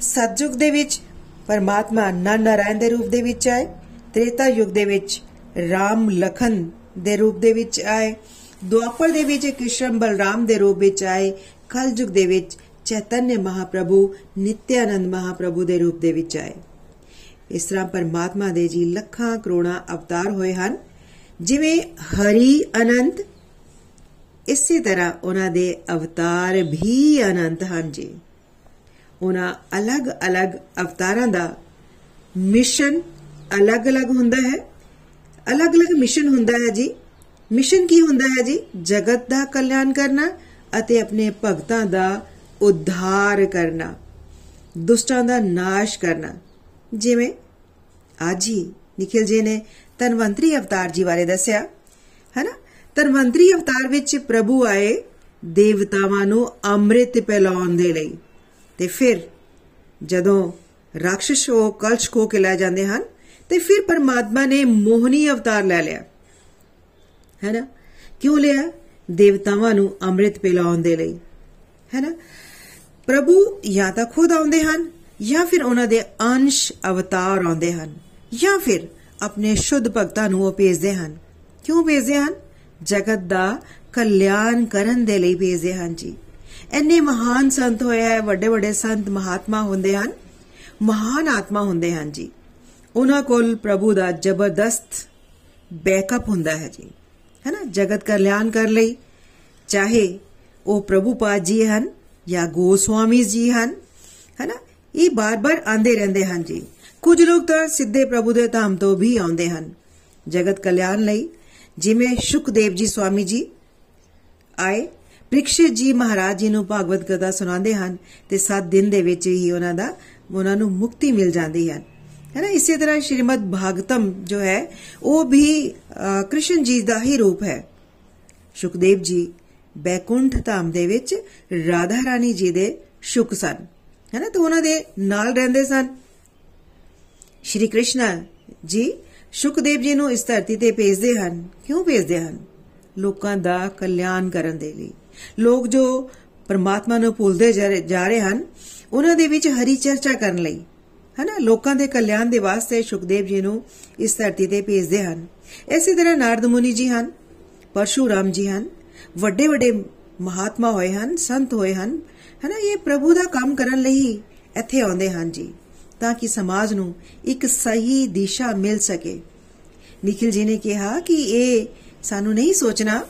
[SPEAKER 1] ਸਤਜੁਗ ਦੇ ਵਿੱਚ ਪਰਮਾਤਮਾ ਨਰ ਨਾਰਾਇਣ ਦੇ ਰੂਪ ਦੇ ਵਿੱਚ ਆਏ, ਤ੍ਰੇਤਾ ਯੁਗ ਦੇ ਵਿੱਚ ਰਾਮ ਲਖਨ ਦੇ ਰੂਪ ਦੇ ਵਿੱਚ ਆਏ। ਦੁਆਪਰ ਦੇ ਵਿੱਚ ਕ੍ਰਿਸ਼ਨ ਬਲਰਾਮ ਦੇ ਰੂਪ ਵਿੱਚ ਆਏ। ਕਲਯੁਗ ਦੇ ਵਿੱਚ ਚੈਤਨਯ ਮਹਾਪ੍ਰਭੂ, ਨਿਤਿਆਨੰਦ ਮਹਾਪ੍ਰਭੂ ਦੇ ਰੂਪ ਦੇ ਵਿੱਚ ਆਏ। ਇਸ ਤਰ੍ਹਾਂ ਪਰਮਾਤਮਾ ਦੇ ਜੀ ਲੱਖਾਂ ਕਰੋੜਾਂ ਅਵਤਾਰ ਹੋਏ ਹਨ। ਜਿਵੇਂ ਹਰੀ ਅਨੰਤ, ਇਸੇ ਤਰ੍ਹਾਂ ਉਹਨਾਂ ਦੇ ਅਵਤਾਰ ਵੀ ਅਨੰਤ ਹਨ ਜੀ। ਉਹਨਾਂ ਅਲੱਗ-ਅਲੱਗ ਅਵਤਾਰਾਂ ਦਾ ਮਿਸ਼ਨ ਅਲੱਗ-ਅਲੱਗ ਹੁੰਦਾ ਹੈ। ਅਲੱਗ-ਅਲੱਗ ਮਿਸ਼ਨ ਹੁੰਦਾ ਹੈ ਜੀ। ਮਿਸ਼ਨ ਕੀ ਹੁੰਦਾ ਹੈ ਜੀ? ਜਗਤ ਦਾ ਕਲਿਆਣ ਕਰਨਾ ਅਤੇ ਆਪਣੇ ਭਗਤਾਂ ਦਾ ਉଦ୍ਧਾਰ ਕਰਨਾ। ਦੁਸ਼ਟਾਂ ਦਾ ਨਾਸ਼ ਕਰਨਾ। ਜਿਵੇਂ ਅੱਜ ਹੀ ਨikhil ji ਨੇ ਤਨਵੰਤਰੀ ਅਵਤਾਰ ਜੀ ਬਾਰੇ ਦੱਸਿਆ ਹੈ ਨਾ ਤਨਵੰਤਰੀ ਅਵਤਾਰ ਵਿੱਚ ਪ੍ਰਭੂ ਆਏ ਦੇਵਤਾਵਾਂ ਨੂੰ ਅੰਮ੍ਰਿਤ ਪਿਲਾਉਣ ਦੇ ਲਈ। ਤੇ ਫਿਰ ਜਦੋਂ ਰਾਖਸ਼ ਉਹ ਕਲਸ਼ ਕੋ ਕੇ ਲੈ ਜਾਂਦੇ ਹਨ ਤੇ ਫਿਰ ਪਰਮਾਤਮਾ ਨੇ ਮੋਹਨੀ ਅਵਤਾਰ ਲੈ ਲਿਆ। ਹੈ ਨਾ ਕਿਉਂ ਲਿਆ? ਦੇਵਤਾਵਾਂ ਨੂੰ ਅੰਮ੍ਰਿਤ ਪਿਲਾਉਣ ਦੇ ਲਈ। ਹੈ ਨਾ ਪ੍ਰਭੂ ਜਾਂ ਤਾਂ ਖੁਦ ਆਉਂਦੇ ਹਨ, ਜਾਂ ਫਿਰ ਉਹਨਾਂ ਦੇ ਅੰਸ਼ ਅਵਤਾਰ ਆਉਂਦੇ ਹਨ, ਜਾਂ ਫਿਰ ਆਪਣੇ ਸ਼ੁੱਧ ਭਗਤਾਂ ਨੂੰ ਉਹ ਭੇਜਦੇ ਹਨ। ਕਿਉਂ ਭੇਜਦੇ ਹਨ? ਜਗਤ ਦਾ ਕਲਿਆਣ ਕਰਨ ਦੇ ਲਈ ਭੇਜਦੇ ਹਨ ਜੀ। ਇੰਨੇ ਮਹਾਨ ਸੰਤ ਹੋਏ ਹੈ ਵੱਡੇ ਵੱਡੇ ਸੰਤ ਮਹਾਤਮਾ ਹੁੰਦੇ ਹਨ, ਮਹਾਨ ਆਤਮਾ ਹੁੰਦੇ ਹਨ ਜੀ। ਉਹਨਾਂ ਕੋਲ ਪ੍ਰਭੂ ਦਾ ਜ਼ਬਰਦਸਤ ਬੈਕਅਪ ਹੁੰਦਾ ਹੈ ਜੀ। ਹੈ ਨਾ ਜਗਤ ਕਲਿਆਣ ਕਰ ਲਈ। ਚਾਹੇ ਉਹ ਪ੍ਰਭੂ ਪਾਦ ਜੀ ਹਨ ਜਾਂ ਗੋਸਵਾਮੀ ਜੀ ਹਨ। ਹੈ ਨਾ ਇਹ ਬਾਰ-ਬਾਰ ਆਂਦੇ ਰਹਿੰਦੇ ਹਨ ਜੀ। ਕੁਝ ਲੋਕ ਤਾਂ ਸਿੱਧੇ ਪ੍ਰਭੂ ਦੇ ਧਾਮ ਤੋਂ ਵੀ ਆਉਂਦੇ ਹਨ। ਜਗਤ ਕਲਿਆਣ ਲਈ। ਜਿਵੇਂ ਸ਼ੁਕਦੇਵ ਜੀ ਸਵਾਮੀ ਜੀ ਆਏ। ਪ੍ਰਿਕਸ਼ਿਤ ਜੀ ਮਹਾਰਾਜ ਜੀ ਨੂੰ ਭਾਗਵਤ ਕਥਾ ਸੁਣਾਉਂਦੇ ਹਨ ਤੇ 7 ਦਿਨ ਦੇ ਵਿੱਚ ਹੀ ਉਹਨਾਂ ਦਾ, ਉਹਨਾਂ ਨੂੰ ਮੁਕਤੀ ਮਿਲ ਜਾਂਦੀ ਹੈ। ਹੈ ਨਾ? ਇਸੇ ਤਰ੍ਹਾਂ ਸ਼੍ਰੀਮਦ ਭਾਗਤਮ ਜੋ ਹੈ, ਉਹ ਵੀ ਕ੍ਰਿਸ਼ਨ ਜੀ ਦਾ ਹੀ ਰੂਪ ਹੈ। ਸ਼ੁਕਦੇਵ ਜੀ ਬੈਕੁੰਠ ਧਾਮ ਦੇ ਵਿੱਚ ਰਾਧਾ ਰਾਣੀ ਜੀ ਦੇ ਸ਼ੁਕ ਸਨ। ਹੈ ਨਾ? ਤਾਂ ਉਹਨਾਂ ਦੇ ਨਾਲ ਰਹਿੰਦੇ ਸਨ। ਸ਼੍ਰੀ ਕ੍ਰਿਸ਼ਨ ਜੀ ਸ਼ੁਕਦੇਵ ਜੀ ਨੂੰ ਇਸ ਧਰਤੀ ਤੇ ਭੇਜਦੇ ਹਨ। ਕਿਉਂ ਭੇਜਦੇ ਹਨ? ਲੋਕਾਂ ਦਾ ਕਲਿਆਣ ਕਰਨ ਦੇ ਲਈ। ਲੋਕ ਜੋ ਪਰਮਾਤਮਾ ਨੂੰ ਭੁੱਲਦੇ ਜਾ ਰਹੇ ਹਨ, ਉਹਨਾਂ ਦੇ ਵਿੱਚ ਹਰੀ ਚਰਚਾ ਕਰਨ ਲਈ। ਹਨਾ? ਲੋਕਾਂ ਦੇ ਕਲਿਆਣ ਦੇ ਵਾਸਤੇ ਸ਼ੁਕਦੇਵ ਜੀ ਨੂੰ ਇਸ ਧਰਤੀ ਤੇ ਭੇਜਦੇ ਹਨ। ਇਸੇ ਤਰ੍ਹਾਂ ਨਾਰਦ ਮੁਨੀ ਜੀ ਹਨ, ਪਰਸ਼ੂਰਾਮ ਜੀ ਹਨ ਵੱਡੇ ਵੱਡੇ ਮਹਾਤਮਾ ਹੋਏ ਹਨ, ਸੰਤ ਹੋਏ ਹਨ। ਹਨਾ, ਇਹ ਪ੍ਰਭੂ ਦਾ ਕੰਮ ਕਰਨ ਲਈ ਇੱਥੇ ਆਉਂਦੇ ਹਨ ਜੀ, ਤਾਂ ਕਿ ਸਮਾਜ ਨੂੰ ਇੱਕ ਸਹੀ ਦਿਸ਼ਾ ਮਿਲ ਸਕੇ। ਨikhil ji ਨੇ ਕਿਹਾ ਕਿ ਇਹ ਸਾਨੂੰ ਨਹੀਂ ਸੋਚਣਾ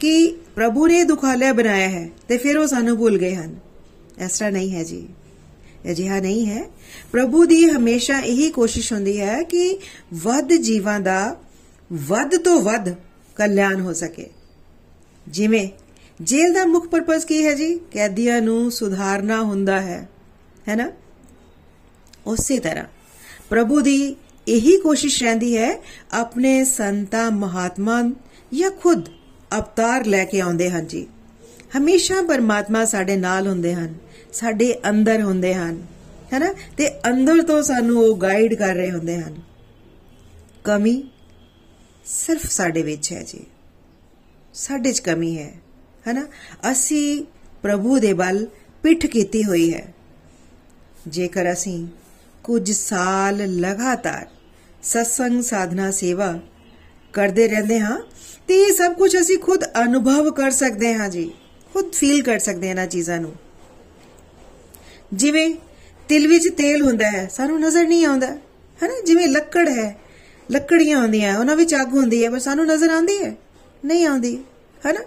[SPEAKER 1] ਕਿ ਪ੍ਰਭੂ ਨੇ ਦੁਖਾਲਿਆ ਬਣਾਇਆ ਹੈ ਤੇ ਫਿਰ ਉਹ ਸਾਨੂੰ ਭੁੱਲ ਗਏ ਹਨ। ਇਸ ਤਰ੍ਹਾਂ ਨਹੀਂ ਹੈ ਜੀ। ਅਜਿਹਾ ਨਹੀਂ ਹੈ। ਪ੍ਰਭੂ ਦੀ ਹਮੇਸ਼ਾ ਇਹੀ ਕੋਸ਼ਿਸ਼ ਹੁੰਦੀ ਹੈ ਕਿ ਵੱਧ ਜੀਵਾਂ ਦਾ ਵੱਧ ਤੋਂ ਵੱਧ ਕਲਿਆਣ ਹੋ ਸਕੇ। ਜਿਵੇਂ, ਜੇਲ੍ਹ ਦਾ ਮੁੱਖ ਪਰਪਸ ਕੀ ਹੈ ਜੀ? ਕੈਦੀਆਂ ਨੂੰ ਸੁਧਾਰਨਾ ਹੁੰਦਾ ਹੈ। ਹੈ ਨਾ? ਉਸੇ ਤਰ੍ਹਾਂ, ਪ੍ਰਭੂ ਦੀ ਇਹੀ ਕੋਸ਼ਿਸ਼ ਰਹਿੰਦੀ ਹੈ, ਆਪਣੇ ਸੰਤਾਂ ਮਹਾਤਮਾ ਜਾਂ ਖੁਦ ਅਵਤਾਰ ਲੈ ਕੇ ਆਉਂਦੇ ਹਨ ਜੀ। ਹਮੇਸ਼ਾ ਪਰਮਾਤਮਾ ਸਾਡੇ ਨਾਲ ਹੁੰਦੇ ਹਨ। ਸਾਡੇ ਅੰਦਰ ਹੁੰਦੇ ਹਨ, ਹੈਨਾ? ਤੇ ਅੰਦਰ ਤੋਂ ਸਾਨੂੰ ਉਹ ਗਾਈਡ ਕਰ ਰਹੇ ਹੁੰਦੇ ਹਨ। ਕਮੀ ਸਿਰਫ ਸਾਡੇ ਵਿੱਚ ਹੈ ਜੀ। ਸਾਡੇ 'ਚ ਕਮੀ ਹੈ, ਹੈਨਾ? ਅਸੀਂ ਪ੍ਰਭੂ ਦੇ ਬਲ ਪਿੱਠ ਕੀਤੀ ਹੋਈ ਹੈ। ਜੇਕਰ ਅਸੀਂ ਕੁਝ ਸਾਲ ਲਗਾਤਾਰ ਸਤਸੰਗ ਸਾਧਨਾ ਸੇਵਾ ਕਰਦੇ ਰਹਿੰਦੇ ਹਾਂ, ਤੇ ਇਹ ਸਭ ਕੁਝ ਅਸੀਂ ਖੁਦ ਅਨੁਭਵ ਕਰ ਸਕਦੇ ਹਾਂ ਜੀ। ਖੁਦ ਫੀਲ ਕਰ ਸਕਦੇ ਹਾਂ ਨਾ ਚੀਜ਼ਾਂ ਨੂੰ। ਜਿਵੇਂ ਤਿਲ ਵਿੱਚ ਤੇਲ ਹੁੰਦਾ ਹੈ, ਸਾਨੂੰ ਨਜ਼ਰ ਨਹੀਂ ਆਉਂਦਾ। ਹੈਨਾ? ਜਿਵੇਂ ਲੱਕੜ ਹੈ, ਲੱਕੜੀਆਂ ਹੁੰਦੀਆਂ, ਉਹਨਾਂ ਵਿੱਚ ਅੱਗ ਹੁੰਦੀ ਹੈ, ਪਰ ਸਾਨੂੰ ਨਜ਼ਰ ਆਉਂਦੀ ਹੈ। ਨਹੀਂ ਆਉਂਦੀ। ਹੈਨਾ?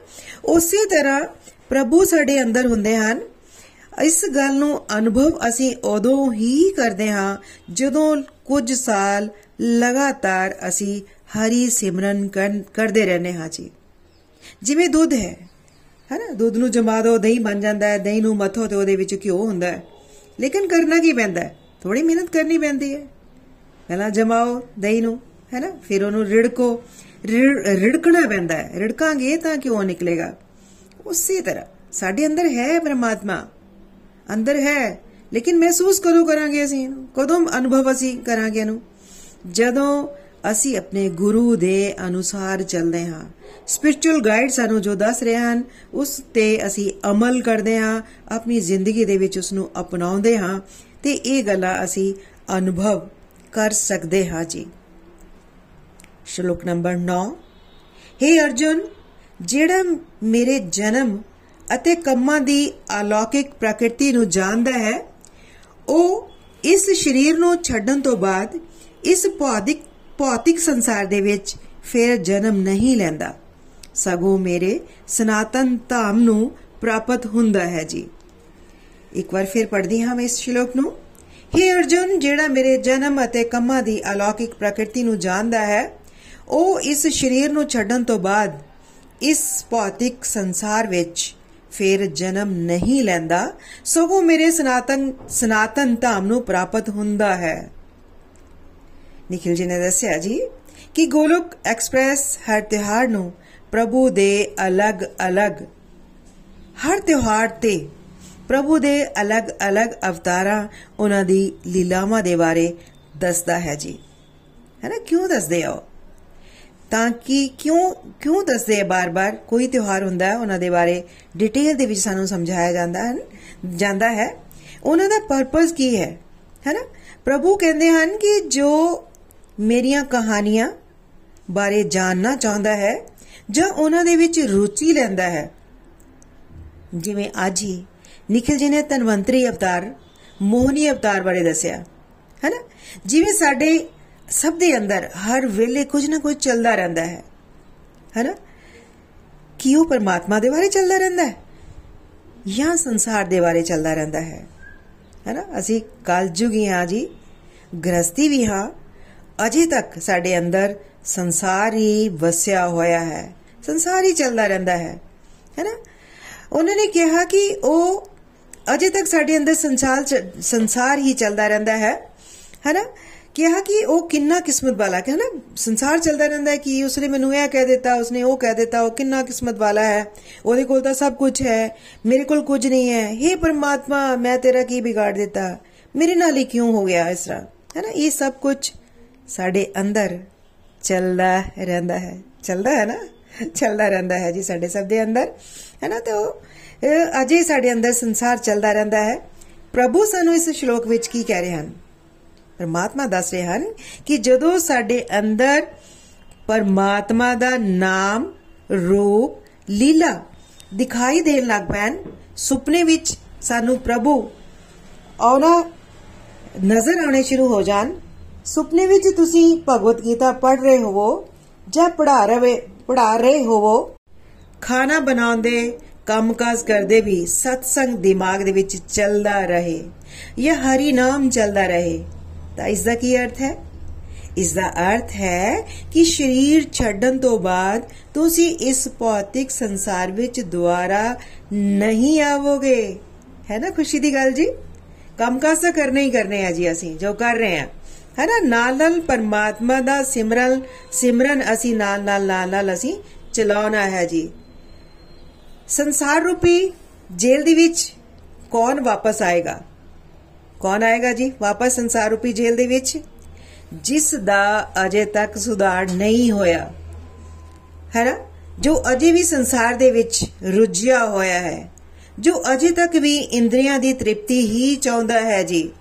[SPEAKER 1] ਉਸੇ ਤਰ੍ਹਾਂ ਪ੍ਰਭੂ ਸਾਡੇ ਅੰਦਰ ਹੁੰਦੇ ਹਨ। ਇਸ ਗੱਲ ਨੂੰ ਅਨੁਭਵ ਅਸੀਂ ਉਦੋਂ ਹੀ ਕਰਦੇ ਹਾਂ, ਜਦੋਂ ਕੁਝ ਸਾਲ ਲਗਾਤਾਰ ਅਸੀਂ ਹਰੀ ਸਿਮਰਨ ਕਰਦੇ ਰਹਿੰਦੇ ਹਾਂ ਜੀ। ਜਿਵੇਂ ਦੁੱਧ ਹੈ। ਹੈਨਾ? ਦੁੱਧ ਨੂੰ ਜਮਾ ਦੋ, ਦਹੀਂ ਬਣ ਜਾਂਦਾ ਹੈ, ਦਹੀਂ ਨੂੰ ਮੱਥੋ ਤੇ ਉਹਦੇ ਵਿੱਚ ਘਿਓ ਹੁੰਦਾ ਹੈ। ਲੇਕਿਨ ਕਰਨਾ ਕੀ ਪੈਂਦਾ ਹੈ? ਥੋੜੀ ਮਿਹਨਤ ਕਰਨੀ ਪੈਂਦੀ ਹੈ। ਪਹਿਲਾਂ ਜਮਾਓ ਦਹੀਂ ਨੂੰ ਹੈਨਾ ਫਿਰ ਉਹਨੂੰ ਰਿੜਕੋ। ਰਿੜਕਣਾ ਪੈਂਦਾ ਹੈ। ਰਿੜਕਾਂਗੇ ਤਾਂ ਕਿਉਂ ਨਿਕਲੇਗਾ? ਉਸੇ ਤਰ੍ਹਾਂ। ਸਾਡੇ ਅੰਦਰ ਹੈ ਪਰਮਾਤਮਾ। ਅੰਦਰ ਹੈ। ਲੇਕਿਨ ਮਹਿਸੂਸ ਕਦੋਂ ਕਰਾਂਗੇ ਅਸੀਂ ਕਦੋਂ ਅਨੁਭਵ ਅਸੀਂ ਕਰਾਂਗੇ ਇਹਨੂੰ? ਜਦੋਂ ਅਸੀਂ ਆਪਣੇ ਗੁਰੂ ਦੇ ਅਨੁਸਾਰ ਚੱਲਦੇ ਹਾਂ। ਸਪਿਰਚੁਅਲ ਗਾਈਡ ਸਾਨੂੰ ਜੋ ਦੱਸ ਰਹੇ ਹਨ, ਉਸ ਤੇ ਅਸੀਂ ਅਮਲ ਕਰਦੇ ਹਾਂ, ਆਪਣੀ ਜ਼ਿੰਦਗੀ ਦੇ ਵਿੱਚ ਉਸ ਨੂੰ ਅਪਣਾਉਂਦੇ ਹਾਂ ਤੇ ਇਹ ਗੱਲਾਂ ਅਸੀਂ ਅਨੁਭਵ ਕਰ ਸਕਦੇ ਹਾਂ ਜੀ। ਸ਼ਲੋਕ ਨੰਬਰ 9 हे ਅਰਜੁਨ, ਜਿਹੜਾ ਮੇਰੇ ਜਨਮ ਅਤੇ ਕੰਮਾਂ ਦੀ ਅਲੌਕਿਕ ਪ੍ਰਕਿਰਤੀ ਨੂੰ ਜਾਣਦਾ ਹੈ, ਉਹ ਇਸ ਸਰੀਰ ਨੂੰ ਛੱਡਣ ਤੋਂ ਬਾਅਦ ਇਸ ਭੌਤਿਕ ਭੌਤਿਕ ਸੰਸਾਰ ਦੇ ਵਿੱਚ ਫਿਰ ਜਨਮ ਨਹੀਂ ਲੈਂਦਾ। ਸਗੋਂ ਮੇਰੇ ਸਨਾਤਨ ਧਾਮ ਨੂੰ ਪ੍ਰਾਪਤ ਹੁੰਦਾ ਹੈ ਜੀ। ਇੱਕ ਵਾਰ ਫਿਰ ਪੜ੍ਹਦੀ ਹਾਂ ਮੈਂ ਇਸ ਸ਼ਲੋਕ ਨੂੰ। हे ਅਰਜੁਨ, ਜਿਹੜਾ ਮੇਰੇ ਜਨਮ ਅਤੇ ਕੰਮਾਂ ਦੀ ਅਲੌਕਿਕ ਪ੍ਰਕਿਰਤੀ ਨੂੰ ਜਾਣਦਾ ਹੈ, ਉਹ ਇਸ ਸਰੀਰ ਨੂੰ ਛੱਡਣ ਤੋਂ ਬਾਅਦ ਇਸ ਭੌਤਿਕ ਸੰਸਾਰ ਵਿੱਚ ਫਿਰ ਜਨਮ ਨਹੀਂ ਲੈਂਦਾ, ਸਗੋਂ ਮੇਰੇ ਸਨਾਤਨ ਸਨਾਤਨ ਧਾਮ ਨੂੰ ਪ੍ਰਾਪਤ ਹੁੰਦਾ ਹੈ। ਨikhil ji ਨੇ ਦੱਸਿਆ ਜੀ ਕਿ ਗੋਲੋਕ ਐਕਸਪ੍ਰੈਸ ਹਰ ਤਿਹਾਰ ਨੂੰ ਪ੍ਰਭੂ ਦੇ ਅਲੱਗ-ਅਲੱਗ ਹਰ ਤਿਉਹਾਰ ਤੇ ਪ੍ਰਭੂ ਦੇ ਅਲੱਗ-ਅਲੱਗ ਅਵਤਾਰਾਂ ਉਹਨਾਂ ਦੀ ਲੀਲਾਵਾਂ ਦੇ ਬਾਰੇ ਦੱਸਦਾ ਹੈ ਜੀ। ਹੈ ਨਾ? ਕਿਉਂ ਦੱਸਦੇ ਆ ਤਾਂ ਕਿ ਕਿਉਂ ਕਿਉਂ ਦੱਸਦੇ ਆ ਬਾਰ-ਬਾਰ? ਕੋਈ ਤਿਉਹਾਰ ਹੁੰਦਾ ਹੈ, ਉਹਨਾਂ ਦੇ ਬਾਰੇ ਡਿਟੇਲ ਦੇ ਵਿੱਚ ਸਾਨੂੰ ਸਮਝਾਇਆ ਜਾਂਦਾ ਹੈ ਜਾਂਦਾ ਹੈ। ਉਹਨਾਂ ਦਾ ਪਰਪਸ ਕੀ ਹੈ? ਹੈ ਨਾ? ਪ੍ਰਭੂ ਕਹਿੰਦੇ ਹਨ ਕਿ ਜੋ ਮੇਰੀਆਂ ਕਹਾਣੀਆਂ ਬਾਰੇ ਜਾਣਨਾ ਚਾਹੁੰਦਾ ਹੈ ਜਾਂ ਉਹਨਾਂ ਦੇ ਵਿੱਚ ਰੁਚੀ ਲੈਂਦਾ ਹੈ? ਜਿਵੇਂ ਅੱਜ ਹੀ ਨikhil ji ਨੇ ਤਨਵੰਤਰੀ ਅਵਤਾਰ, ਮੋਹਨੀ ਅਵਤਾਰ ਬਾਰੇ ਦੱਸਿਆ, ਹੈ ਨਾ? ਜਿਵੇਂ ਸਾਡੇ ਸਭ ਦੇ ਅੰਦਰ ਹਰ ਵੇਲੇ ਕੁਝ ਨਾ ਕੁਝ ਚੱਲਦਾ ਰਹਿੰਦਾ ਹੈ ਹੈ ਨਾ? ਕੀ ਉਹ ਪਰਮਾਤਮਾ ਦੇ ਬਾਰੇ ਚੱਲਦਾ ਰਹਿੰਦਾ ਹੈ ਜਾਂ ਸੰਸਾਰ ਦੇ ਬਾਰੇ ਚੱਲਦਾ ਰਹਿੰਦਾ ਹੈ ਹੈ ਨਾ? ਅਸੀਂ ਕਲਯੁਗੀ ਹਾਂ ਜੀ ਗ੍ਰਸਤੀ ਵੀ ਹਾਂ ਅਜੇ ਤੱਕ ਸਾਡੇ ਅੰਦਰ ਸੰਸਾਰ ਹੀ ਵਸਿਆ ਹੋਇਆ ਹੈ। ਸੰਸਾਰ ਹੀ ਚੱਲਦਾ ਰਹਿੰਦਾ ਹੈ ਹੈ ਨਾ? ਉਹਨਾਂ ਨੇ ਕਿਹਾ ਕਿ ਉਹ ਅਜੇ ਤੱਕ ਸਾਡੇ ਅੰਦਰ ਸੰਸਾਰ ਸੰਸਾਰ ਹੀ ਚੱਲਦਾ ਰਹਿੰਦਾ ਹੈ ਹੈ ਨਾ? ਕਿਹਾ ਕਿ ਉਹ ਕਿੰਨਾ ਕਿਸਮਤ ਵਾਲਾ ਹੈ ਨਾ? ਸੰਸਾਰ ਚੱਲਦਾ ਰਹਿੰਦਾ ਹੈ ਕਿ ਉਸਨੇ ਮੈਨੂੰ ਇਹ ਕਹਿ ਦਿੱਤਾ, ਉਸਨੇ ਉਹ ਕਹਿ ਦਿੱਤਾ, ਉਹ ਕਿੰਨਾ ਕਿਸਮਤ ਵਾਲਾ ਹੈ। ਉਹਦੇ ਕੋਲ ਤਾਂ ਸਭ ਕੁਝ ਹੈ, ਮੇਰੇ ਕੋਲ ਕੁਝ ਨਹੀਂ ਹੈ। हे ਪਰਮਾਤਮਾ, ਮੈਂ ਤੇਰਾ ਕੀ ਵਿਗਾੜ ਦਿੱਤਾ? ਮੇਰੇ ਨਾਲ ਹੀ ਕਿਉਂ ਹੋ ਗਿਆ ਇਸ ਤਰ੍ਹਾਂ? ਹੈ ਨਾ? ਇਹ ਸਭ ਕੁਝ ਸਾਡੇ ਅੰਦਰ ਚੱਲਦਾ ਰਹਿੰਦਾ ਹੈ। ਚੱਲਦਾ ਹੈ ਨਾ? ਚੱਲਦਾ ਰਹਿੰਦਾ ਹੈ ਜੀ ਸਾਡੇ ਸਭ ਦੇ ਅੰਦਰ, ਹੈ ਨਾ? ਤੇ ਅਜੇ ਸਾਡੇ ਅੰਦਰ ਸੰਸਾਰ ਚੱਲਦਾ ਰਹਿੰਦਾ ਹੈ। ਪ੍ਰਭੂ ਸਾਨੂੰ ਇਸ ਸ਼ਲੋਕ ਵਿੱਚ ਕੀ ਕਹਿ ਰਹੇ ਹਨ? ਪਰਮਾਤਮਾ ਦੱਸ ਰਹੇ ਹਨ ਕਿ ਜਦੋਂ ਸਾਡੇ ਅੰਦਰ ਪਰਮਾਤਮਾ ਦਾ ਨਾਮ, ਰੂਪ, ਲੀਲਾ ਦਿਖਾਈ ਦੇਣ ਲੱਗ ਪੈਣ, ਸੁਪਨੇ ਵਿੱਚ ਸਾਨੂੰ ਪ੍ਰਭੂ ਆਉਣਾ, ਨਜ਼ਰ ਆਉਣੇ ਸ਼ੁਰੂ ਹੋ ਜਾਣ ਸੁਪਨੇ ਵਿੱਚ ਤੁਸੀਂ ਭਗਵਤ ਗੀਤਾ ਪੜ੍ਹ ਰਹੇ ਹੋਵੋ ਜਾਂ ਪੜ੍ਹਾ ਰਹੇ ਪੜ੍ਹਾ ਰਹੇ ਹੋਵੋ। ਖਾਣਾ ਬਣਾਉਂਦੇ ਕੰਮਕਾਜ ਕਰਦੇ ਵੀ ਸਤਸੰਗ ਦਿਮਾਗ ਦੇ ਵਿੱਚ ਚੱਲਦਾ ਰਹੇ ਇਹ ਹਰੀ ਨਾਮ ਚੱਲਦਾ ਰਹੇ, ਤਾਂ ਇਸ ਦਾ ਕੀ ਅਰਥ ਹੈ? ਇਸ ਦਾ ਅਰਥ ਹੈ ਕਿ ਸਰੀਰ ਛੱਡਣ ਤੋਂ ਬਾਅਦ ਤੁਸੀਂ ਇਸ ਭੌਤਿਕ ਸੰਸਾਰ ਵਿੱਚ ਦੁਆਰਾ ਨਹੀਂ ਆਵੋਗੇ। ਹੈ ਨਾ ਖੁਸ਼ੀ ਦੀ ਗੱਲ ਜੀ? ਕੰਮਕਾਜ ਤਾਂ ਕਰਨੇ ਹੀ ਕਰਨੇ ਆ ਜੀ ਅਸੀਂ, ਜੋ ਕਰ ਰਹੇ ਆ। ਹੈ ਨਾ ਨਾਲ ਨਾਲ ਪਰਮਾਤਮਾ ਦਾ ਸਿਮਰਨ ਸਿਮਰਨ ਅਸੀਂ ਨਾਲ ਨਾਲ ਨਾਲ ਨਾਲ ਅਸੀਂ ਚਲਾਉਣਾ ਹੈ ਜੀ। ਸੰਸਾਰ ਰੂਪੀ ਜੇਲ੍ਹ ਦੇ ਵਿੱਚ ਕੌਣ ਵਾਪਸ ਆਏਗਾ? ਕੌਣ ਆਏਗਾ ਜੀ? ਵਾਪਸ ਸੰਸਾਰ ਰੂਪੀ ਜੇਲ੍ਹ ਦੇ ਵਿੱਚ? ਜਿਸ ਦਾ ਅਜੇ ਤੱਕ ਸੁਧਾਰ ਨਹੀਂ ਹੋਇਆ। ਹੈ ਨਾ ਜੋ ਅਜੇ ਵੀ ਸੰਸਾਰ ਦੇ ਵਿੱਚ ਰੁੱਝਿਆ ਹੋਇਆ ਹੈ, ਜੋ ਅਜੇ ਤੱਕ ਵੀ ਇੰਦਰੀਆਂ ਦੀ ਤ੍ਰਿਪਤੀ ਹੀ ਚਾਹੁੰਦਾ ਹੈ ਜੀ।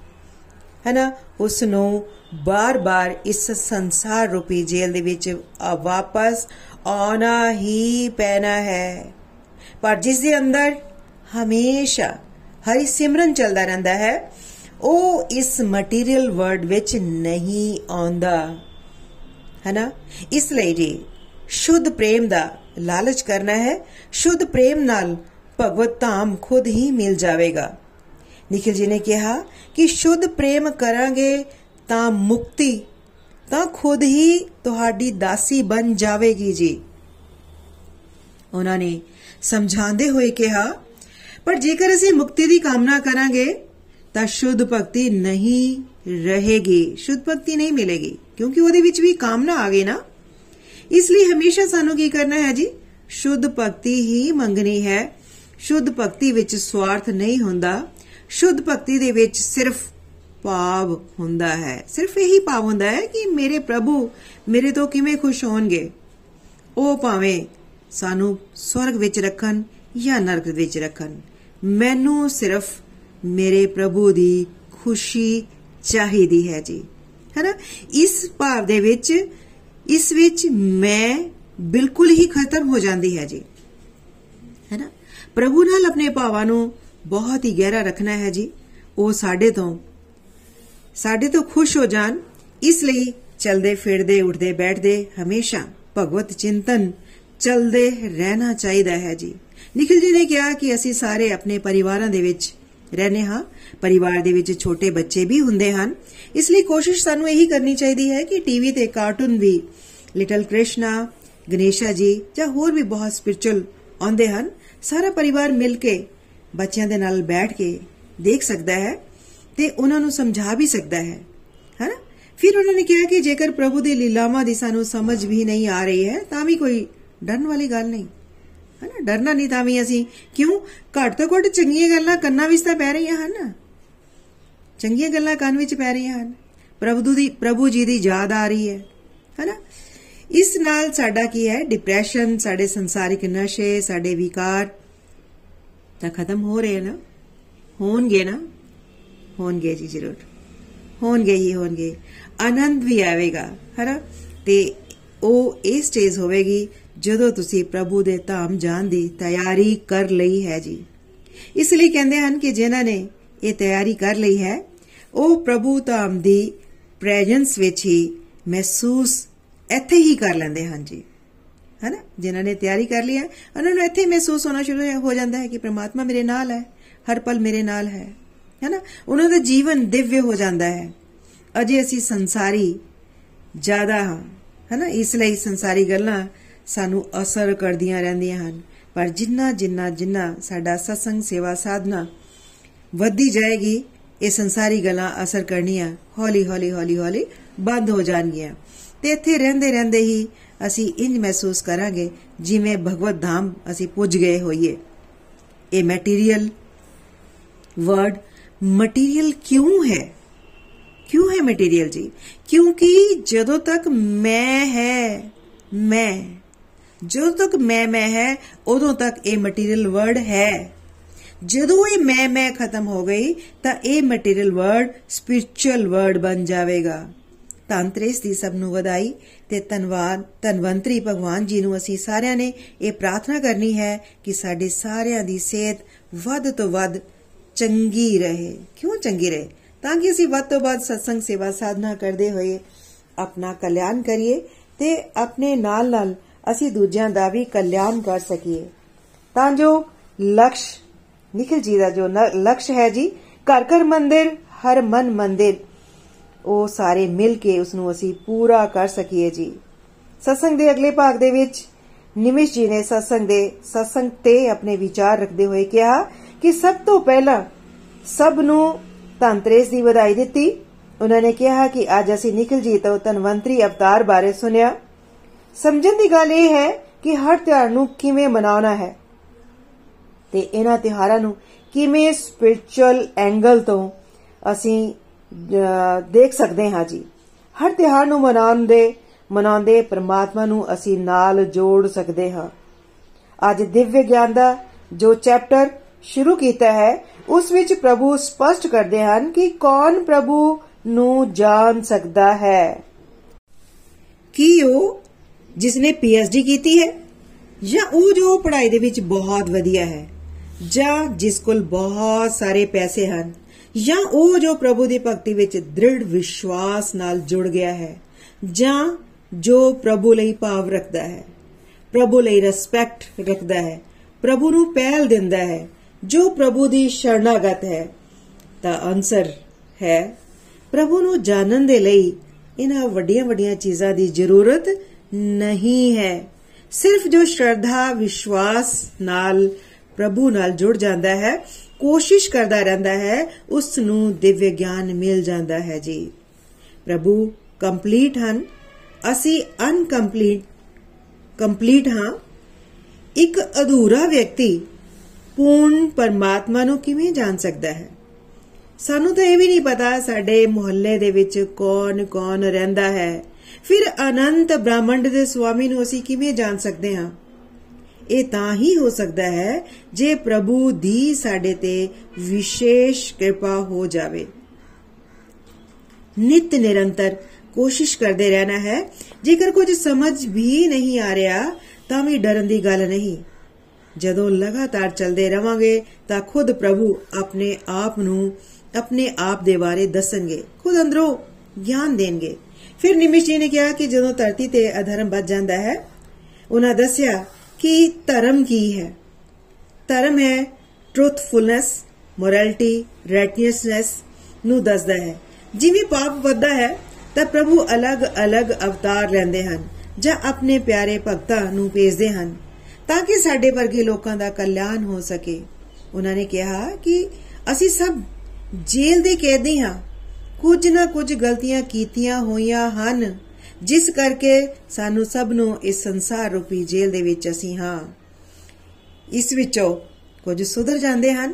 [SPEAKER 1] ਹੈ ਨਾ ਉਸ ਨੂੰ ਬਾਰ-ਬਾਰ ਇਸ ਸੰਸਾਰ ਰੂਪੀ ਜੇਲ੍ਹ ਦੇ ਵਿੱਚ ਵਾਪਸ ਆਉਣਾ ਹੀ ਪੈਣਾ ਹੈ। ਪਰ ਜਿਸ ਦੇ ਅੰਦਰ ਹਮੇਸ਼ਾ ਹਰੀ ਸਿਮਰਨ ਚੱਲਦਾ ਰਹਿੰਦਾ ਹੈ, ਉਹ ਇਸ ਮਟੀਰੀਅਲ ਵਰਲਡ ਵਿੱਚ ਨਹੀਂ ਆਉਂਦਾ। ਹੈ ਇਸ ਲਈ ਜੀ ਸ਼ੁੱਧ ਪ੍ਰੇਮ ਦਾ ਲਾਲਚ ਕਰਨਾ ਹੈ, ਸ਼ੁੱਧ ਪ੍ਰੇਮ ਨਾਲ ਭਗਵਤ ਧਾਮ ਖੁਦ ਹੀ ਮਿਲ ਜਾਵੇਗਾ। ਨikhil ji ਨੇ ਕਿਹਾ ਕਿ ਸ਼ੁੱਧ ਪ੍ਰੇਮ ਕਰਾਂਗੇ ਤਾਂ ਮੁਕਤੀ ਤਾਂ ਖੁਦ ਹੀ ਤੁਹਾਡੀ ਦਾਸੀ ਬਣ ਜਾਵੇਗੀ ਜੀ। ਉਹਨਾਂ ਨੇ ਸਮਝਾਉਂਦੇ ਹੋਏ ਕਿਹਾ, ਪਰ ਜੇਕਰ ਅਸੀਂ ਮੁਕਤੀ ਦੀ ਕਾਮਨਾ ਕਰਾਂਗੇ, ਤਾਂ ਸ਼ੁੱਧ ਭਗਤੀ ਨਹੀਂ ਰਹੇਗੀ। ਸ਼ੁੱਧ ਭਗਤੀ ਨਹੀਂ ਮਿਲੇਗੀ, ਕਿਉਂਕਿ ਉਹਦੇ ਵਿੱਚ ਵੀ ਕਾਮਨਾ ਆ ਗਈ ਨਾ। ਇਸ ਲਈ ਹਮੇਸ਼ਾ ਸਾਨੂੰ ਕੀ ਕਰਨਾ ਹੈ ਜੀ? ਸ਼ੁੱਧ ਭਗਤੀ ਹੀ ਮੰਗਣੀ ਹੈ। ਸ਼ੁੱਧ ਭਗਤੀ ਵਿੱਚ ਸਵਾਰਥ ਨਹੀਂ ਹੁੰਦਾ। ਸ਼ੁੱਧ ਭਗਤੀ ਦੇ ਵਿੱਚ ਸਿਰਫ ਭਾਵ ਹੁੰਦਾ ਹੈ। ਸਿਰਫ ਇਹੀ ਭਾਵ ਹੁੰਦਾ ਹੈ ਕਿ ਮੇਰੇ ਪ੍ਰਭੂ ਮੇਰੇ ਤੋਂ ਕਿਵੇਂ ਖੁਸ਼ ਹੋਣਗੇ? ਉਹ ਭਾਵੇਂ ਸਾਨੂੰ ਸਵਰਗ ਵਿੱਚ ਰੱਖਣ ਜਾਂ ਨਰਕ ਵਿੱਚ ਰੱਖਣ। ਮੈਨੂੰ ਸਿਰਫ ਮੇਰੇ ਪ੍ਰਭੂ ਦੀ ਖੁਸ਼ੀ ਚਾਹੀਦੀ ਹੈ ਜੀ। ਹੈਨਾ? ਇਸ ਭਾਵ ਦੇ ਵਿੱਚ, ਇਸ ਵਿੱਚ ਮੈਂ ਬਿਲਕੁਲ ਹੀ ਖਤਮ ਹੋ ਜਾਂਦੀ ਹੈ ਜੀ। ਹੈਨਾ? ਪ੍ਰਭੂ ਨਾਲ ਆਪਣੇ ਭਾਵਾਂ ਨੂੰ ਬਹੁਤ ਹੀ ਗਹਿਰਾ ਰੱਖਣਾ ਹੈ ਜੀ। ਉਹ ਸਾਡੇ ਤੋਂ ਸਾਡੇ ਤੋਂ ਖੁਸ਼ ਹੋ ਜਾਣ। ਇਸ ਲਈ ਚਲਦੇ, ਫਿਰਦੇ, ਉੱਠਦੇ, ਬੈਠਦੇ ਹਮੇਸ਼ਾ ਭਗਵਤ ਚਿੰਤਨ ਚਲਦੇ ਰਹਿਣਾ ਚਾਹੀਦਾ ਹੈ ਜੀ। ਨikhil ji ਨੇ ਕਿਹਾ ਕਿ ਅਸੀਂ ਸਾਰੇ ਆਪਣੇ ਪਰਿਵਾਰਾਂ ਦੇ ਵਿੱਚ ਰਹਿੰਦੇ ਹਾਂ। ਪਰਿਵਾਰ ਦੇ ਵਿੱਚ ਛੋਟੇ ਬੱਚੇ ਵੀ ਹੁੰਦੇ ਹਨ। ਇਸ ਲਈ ਕੋਸ਼ਿਸ਼ ਸਾਨੂੰ ਇਹੀ ਕਰਨੀ ਚਾਹੀਦੀ ਹੈ ਕਿ ਟੀਵੀ ਤੇ ਕਾਰਟੂਨ ਵੀ ਲਿਟਲ ਕ੍ਰਿਸ਼ਨਾ, ਗਣੇਸ਼ਾ ਜੀ ਜਾਂ ਹੋਰ ਵੀ ਬਹੁਤ ਸਪਿਰਚੁਅਲ ਆਉਂਦੇ ਹਨ। ਸਾਰਾ ਪਰਿਵਾਰ ਮਿਲ ਕੇ ਬੱਚਿਆਂ ਦੇ ਨਾਲ ਬੈਠ ਕੇ ਦੇਖ ਸਕਦਾ ਹੈ। ਤੇ ਉਹਨਾਂ ਨੂੰ ਸਮਝਾ ਵੀ ਸਕਦਾ ਹੈ। ਹੈਨਾ ਫਿਰ ਉਹਨਾਂ ਨੇ ਕਿਹਾ ਕਿ ਜੇਕਰ ਪ੍ਰਭੂ ਦੀ ਲੀਲਾਵਾਂ ਦੀ ਸਾਨੂੰ ਸਮਝ ਵੀ ਨਹੀਂ ਆ ਰਹੀ ਹੈ, ਤਾਂ ਵੀ ਕੋਈ ਡਰਨ ਵਾਲੀ ਗੱਲ ਨਹੀਂ। ਹੈਨਾ ਡਰਨਾ ਨਹੀਂ ਤਾਂ ਵੀ ਅਸੀਂ ਕਿਉਂ? ਘੱਟ ਤੋਂ ਘੱਟ ਚੰਗੀਆਂ ਗੱਲਾਂ ਕੰਨਾਂ ਵਿੱਚ ਤਾਂ ਪੈ ਰਹੀਆਂ ਹਨ। ਚੰਗੀਆਂ ਗੱਲਾਂ ਕੰਨ ਵਿੱਚ ਪੈ ਰਹੀਆਂ ਹਨ। ਪ੍ਰਭੂ ਦੀ, ਪ੍ਰਭੂ ਜੀ ਦੀ ਯਾਦ ਆ ਰਹੀ ਹੈ। ਹੈਨਾ ਇਸ ਨਾਲ ਸਾਡਾ ਕੀ ਹੈ? ਡਿਪਰੈਸ਼ਨ ਸਾਡੇ ਸੰਸਾਰਿਕ ਨਸ਼ੇ, ਸਾਡੇ ਵਿਕਾਰ ਤਾਂ ਖਤਮ ਹੋ ਰਹੇ ਨਾ ਹੋਣਗੇ ਨਾ? ਹੋਣਗੇ ਜੀ ਜ਼ਰੂਰ। ਹੋਣਗੇ ਹੀ ਹੋਣਗੇ। ਆਨੰਦ ਵੀ ਆਵੇਗਾ, ਹੈਨਾ? ਤੇ ਉਹ ਇਹ ਸਟੇਜ ਹੋਵੇਗੀ ਜਦੋਂ ਤੁਸੀਂ ਪ੍ਰਭੂ ਦੇ ਧਾਮ ਜਾਣ ਦੀ ਤਿਆਰੀ ਕਰ ਲਈ ਹੈ ਜੀ। ਇਸ ਲਈ ਕਹਿੰਦੇ ਹਨ ਕਿ ਜਿਨ੍ਹਾਂ ਨੇ ਇਹ ਤਿਆਰੀ ਕਰ ਲਈ ਹੈ, ਉਹ ਪ੍ਰਭੂ ਧਾਮ ਦੀ ਪ੍ਰੈਜ਼ੈਂਸ ਵਿੱਚ ਹੀ ਮਹਿਸੂਸ ਇੱਥੇ ਹੀ ਕਰ ਲੈਂਦੇ ਹਨ ਜੀ। ਹੈਨਾ? ਜਿਨ੍ਹਾਂ ਨੇ ਤਿਆਰੀ ਕਰ ਲਈ ਹੈ, ਉਹਨਾਂ ਨੂੰ ਇੱਥੇ ਮਹਿਸੂਸ ਹੋਣਾ ਸ਼ੁਰੂ ਹੋ ਜਾਂਦਾ ਹੈ ਕਿ ਪ੍ਰਮਾਤਮਾ ਮੇਰੇ ਨਾਲ ਹੈ, ਹਰ ਪਲ ਮੇਰੇ ਨਾਲ ਹੈ। ਹੈਨਾ ਉਹਨਾਂ ਦਾ ਜੀਵਨ ਦਿਵਯ ਹੋ ਜਾਂਦਾ ਹੈ। ਅਜੇ ਅਸੀਂ ਸੰਸਾਰੀ ਜ਼ਿਆਦਾ ਹਾਂ ਹੈਨਾ ਇਸ ਲਈ ਸੰਸਾਰੀ ਗੱਲਾਂ ਸਾਨੂੰ ਅਸਰ ਕਰਦੀਆਂ ਰਹਿੰਦੀਆਂ ਹਨ। ਪਰ ਜਿੰਨਾ ਜਿੰਨਾ ਜਿੰਨਾ ਸਾਡਾ ਸਤਸੰਗ ਸੇਵਾ ਸਾਧਨਾ ਵੱਧਦੀ ਜਾਏਗੀ, ਇਹ ਸੰਸਾਰੀ ਗੱਲਾਂ ਅਸਰ ਕਰਨੀਆਂ ਹੌਲੀ ਹੌਲੀ ਹੌਲੀ ਹੌਲੀ ਬੰਦ ਹੋ ਜਾਣਗੀਆਂ। ਤੇ ਇੱਥੇ ਰਹਿੰਦੇ ਰਹਿੰਦੇ ਹੀ ਅਸੀਂ ਇੰਜ ਮਹਿਸੂਸ ਕਰਾਂਗੇ ਜਿਵੇਂ ਭਗਵਤ ਧਾਮ ਅਸੀਂ ਪੁੱਜ ਗਏ ਹੋਈਏ। ਇਹ ਮਟੀਰੀਅਲ ਵਰਡ ਮਟੀਰੀਅਲ ਕਿਉਂ ਹੈ? ਕਿਉਂ ਹੈ ਮਟੀਰੀਅਲ ਜੀ? ਕਿਉਂਕਿ ਜਦੋਂ ਤੱਕ ਮੈਂ ਹੈ, ਮੈਂ, ਜਦੋਂ ਤੱਕ ਮੈਂ ਮੈਂ ਹੈ, ਉਦੋਂ ਤੱਕ ਇਹ ਮਟੀਰੀਅਲ ਵਰਡ ਹੈ। ਜਦੋਂ ਇਹ ਮੈਂ ਮੈਂ ਖਤਮ ਹੋ ਗਈ, ਤਾਂ ਇਹ ਮਟੀਰੀਅਲ ਵਰਡ ਸਪਿਰਚੁਅਲ ਵਰਡ ਬਣ ਜਾਵੇਗਾ। ਤੰਤਰੇਸ ਦੀ ਸਭ ਨੂੰ ਵਧਾਈ ਤੇ ਧੰਨਵਾਦ ਧੰਵੰਤਰੀ ਭਗਵਾਨ ਜੀ ਨੂੰ ਅਸੀਂ ਸਾਰਿਆਂ ਨੇ ਇਹ ਪ੍ਰਾਰਥਨਾ ਕਰਨੀ ਹੈ ਕਿ ਸਾਡੇ ਸਾਰਿਆਂ ਦੀ ਸਿਹਤ ਵੱਧ ਤੋਂ ਵੱਧ ਚੰਗੀ ਰਹੇ। ਕਿਉਂ ਚੰਗੀ ਰਹੇ? ਤਾਂ ਕਿ ਅਸੀਂ ਵੱਧ ਤੋਂ ਵੱਧ ਸਤਸੰਗ ਸੇਵਾ ਸਾਧਨਾ ਕਰਦੇ ਹੋਏ ਆਪਣਾ ਕਲਿਆਣ ਕਰੀਏ ਤੇ ਆਪਣੇ ਨਾਲ ਨਾਲ ਅਸੀਂ ਦੂਜਿਆਂ ਦਾ ਵੀ ਕਲਿਆਣ ਕਰ ਸਕੀਏ। ਤਾਂ ਜੋ ਲਕਸ਼ ਨਿਖਿਲ ਜੀ ਦਾ ਜੋ ਲਕਸ਼ ਹੈ ਜੀ, ਘਰ ਘਰ ਮੰਦਿਰ, ਹਰ ਮਨ ਮੰਦਿਰ, ਉਹ ਸਾਰੇ ਮਿਲ ਕੇ ਉਸ ਨੂੰ ਅਸੀਂ ਪੂਰਾ ਕਰ ਸਕੀਏ ਜੀ। ਸਤਸੰਗ ਦੇ ਅਗਲੇ ਭਾਗ ਦੇ ਵਿੱਚ ਨਿਮਿਸ਼ ਜੀ ਨੇ ਸਤਸੰਗ ਦੇ, ਸਤਸੰਗ ਤੇ ਆਪਣੇ ਵਿਚਾਰ ਰੱਖਦੇ ਹੋਏ ਕਿਹਾ ਕਿ ਸਭ ਤੋਂ ਪਹਿਲਾਂ ਸਭ ਨੂੰ ਤੰਤਰੇਸ ਦੀ ਵਧਾਈ ਦਿੱਤੀ। ਉਹਨਾਂ ਨੇ ਕਿਹਾ ਕਿ ਅੱਜ ਅਸੀਂ ਨਿਖਿਲ ਜੀ ਤੋਂ ਤਨਵੰਤਰੀ ਅਵਤਾਰ ਬਾਰੇ ਸੁਨਿਆ ਸਮਝਣ ਦੀ ਗੱਲ ਇਹ ਹੈ ਕਿ ਹਰ ਤਿਉਹਾਰ ਨੂੰ ਕਿਵੇਂ ਮਨਾਉਣਾ ਹੈ ਤੇ ਇਹਨਾਂ ਤਿਹਾਰਾਂ ਨੂੰ ਕਿਵੇਂ ਸਪਿਰਚੁਅਲ ਐਂਗਲ ਤੋਂ ਅਸੀਂ ਦੇਖ ਸਕਦੇ ਹਾਂ ਜੀ। ਹਰ ਤਿਹਾਰ ਨੂੰ ਮਨਾਉਂਦੇ ਮਨਾਉਂਦੇ ਪ੍ਰਮਾਤਮਾ ਨੂੰ ਅਸੀਂ ਨਾਲ ਜੋੜ ਸਕਦੇ ਹਾਂ। ਅੱਜ ਦਿਵਯ ਗਿਆਨ ਦਾ ਜੋ ਚੈਪਟਰ ਸ਼ੁਰੂ ਕੀਤਾ ਹੈ, ਉਸ ਵਿੱਚ ਪ੍ਰਭੂ ਸਪਸ਼ਟ ਕਰਦੇ ਹਨ ਕਿ ਕੌਣ ਪ੍ਰਭੂ ਨੂੰ ਜਾਣ ਸਕਦਾ ਹੈ। ਕੀ ਉਹ ਜਿਸ ਨੇ ਪੀਐਚਡੀ ਕੀਤੀ ਹੈ ਜਾਂ ਉਹ ਜੋ ਪੜ੍ਹਾਈ ਦੇ ਵਿੱਚ ਬਹੁਤ ਵਧੀਆ ਹੈ ਜਾਂ ਜਿਸ ਕੋਲ ਬਹੁਤ ਸਾਰੇ ਪੈਸੇ ਹਨ ਜਾਂ ਉਹ ਜੋ ਪ੍ਰਭੂ ਦੀ ਭਗਤੀ ਵਿੱਚ ਦ੍ਰਿੜ ਵਿਸ਼ਵਾਸ ਨਾਲ ਜੁੜ ਗਿਆ ਹੈ ਜਾਂ ਜੋ ਪ੍ਰਭੂ ਲਈ ਭਾਵ ਰੱਖਦਾ ਹੈ। ਪ੍ਰਭੂ ਲਈ ਰਿਸਪੈਕਟ ਰੱਖਦਾ ਹੈ। ਪ੍ਰਭੂ ਨੂੰ ਪਹਿਲ ਦਿੰਦਾ ਹੈ। ਜੋ ਪ੍ਰਭੂ ਦੀ ਸ਼ਰਨਾਗਤ ਹੈ, ਤਾਂ ਆਨਸਰ ਹੈ ਪ੍ਰਭੂ ਨੂੰ ਜਾਣਨ ਦੇ ਲਈ ਇਹਨਾਂ ਵੱਡੀਆਂ ਵੱਡੀਆਂ ਚੀਜ਼ਾਂ ਦੀ ਜ਼ਰੂਰਤ ਨਹੀਂ ਹੈ। ਸਿਰਫ ਜੋ ਸ਼ਰਧਾ, ਵਿਸ਼ਵਾਸ ਨਾਲ ਪ੍ਰਭੂ ਨਾਲ ਜੁੜ ਜਾਂਦਾ ਹੈ, ਕੋਸ਼ਿਸ਼ ਕਰਦਾ ਰਹਿੰਦਾ ਹੈ ਉਸ ਨੂੰ ਦਿਵਯ ਗਿਆਨ ਮਿਲ ਜਾਂਦਾ ਹੈ ਜੀ। ਪ੍ਰਭੂ ਕੰਪਲੀਟ ਹਨ। ਅਸੀਂ ਅਨਕੰਪਲੀਟ ਕੰਪਲੀਟ ਹਾਂ। ਇੱਕ ਅਧੂਰਾ ਵਿਅਕਤੀ ਪੂਰਨ ਪਰਮਾਤਮਾ ਨੂੰ ਕਿਵੇਂ ਜਾਣ ਸਕਦਾ ਹੈ? ਸਾਨੂੰ ਤਾਂ ਇਹ ਵੀ ਨਹੀਂ ਪਤਾ ਸਾਡੇ ਮੁਹੱਲੇ ਦੇ ਵਿੱਚ ਕੌਣ-ਕੌਣ ਰਹਿੰਦਾ ਹੈ। ਫਿਰ ਅਨੰਤ ਬ੍ਰਹਮੰਡ ਦੇ ਸੁਆਮੀ ਨੂੰ ਅਸੀਂ ਕਿਵੇਂ ਜਾਣ ਸਕਦੇ ਹਾਂ? ਇਹ ਤਾਂ ਹੀ ਹੋ ਸਕਦਾ ਹੈ ਜੇ ਪ੍ਰਭੂ ਦੀ ਸਾਡੇ ਤੇ ਵਿਸ਼ੇਸ਼ ਕਿਰਪਾ ਹੋ ਜਾਵੇ। ਨਿਤ ਨਿਰੰਤਰ ਕੋਸ਼ਿਸ਼ ਕਰਦੇ ਰਹਿਣਾ ਹੈ। ਜੇਕਰ ਕੁਝ ਸਮਝ ਵੀ ਨਹੀਂ ਆ ਰਿਹਾ, ਤਾਂ ਵੀ ਡਰਨ ਦੀ ਗੱਲ ਨਹੀਂ। ਜਦੋਂ ਲਗਾਤਾਰ ਚੱਲਦੇ ਰਵਾਂਗੇ ਤਾਂ ਖੁਦ ਪ੍ਰਭੂ ਆਪਣੇ ਆਪ ਨੂੰ ਆਪਣੇ ਆਪ ਦੇ ਬਾਰੇ ਦੱਸਣਗੇ। ਖੁਦ ਅੰਦਰੋਂ ਗਿਆਨ ਦੇਣਗੇ। ਫਿਰ ਨਿਮਿਸ਼ ਜੀ ਨੇ ਕਿਹਾ ਕਿ ਜਦੋਂ ਧਰਤੀ ਤੇ ਅਧਰਮ ਵੱਜ ਜਾਂਦਾ ਹੈ, ਉਹਨਾਂ ਦੱਸਿਆ ਕਿ ਧਰਮ ਕੀ ਹੈ? ਧਰਮ ਹੈ ਟਰੂਥਫੁਲਨੈਸ ਮੋਰੈਲਿਟੀ ਰਾਈਟਨੈਸਨੈਸ ਨੂੰ ਦੱਸਦਾ ਹੈ। ਜਿਵੇਂ ਪਾਪ ਵੱਧਦਾ ਹੈ, ਤਾਂ ਪ੍ਰਭੂ ਅਲੱਗ-ਅਲੱਗ ਅਵਤਾਰ ਲੈਂਦੇ ਹਨ ਜਾਂ ਆਪਣੇ ਪਿਆਰੇ ਭਗਤਾਂ ਨੂੰ ਭੇਜਦੇ ਹਨ। ਤਾਂ ਕਿ ਸਾਡੇ ਵਰਗੇ ਲੋਕਾਂ ਦਾ ਕਲਿਆਣ ਹੋ ਸਕੇ। ਉਹਨਾਂ ਨੇ ਕਿਹਾ ਕਿ ਅਸੀਂ ਸਭ ਜੇਲ੍ਹ ਦੇ ਕੈਦੀ ਹਾਂ। ਕੁਝ ਨਾ ਕੁਝ ਗਲਤੀਆਂ ਕੀਤੀਆਂ ਹੋਈਆਂ ਹਨ, ਜਿਸ ਕਰਕੇ ਸਾਨੂੰ ਸਭ ਨੂੰ ਇਸ ਸੰਸਾਰ ਰੂਪੀ ਜੇਲ੍ਹ ਦੇ ਵਿੱਚ ਅਸੀਂ ਹਾਂ। ਇਸ ਵਿੱਚੋਂ ਕੁਝ ਸੁਧਰ ਜਾਂਦੇ ਹਨ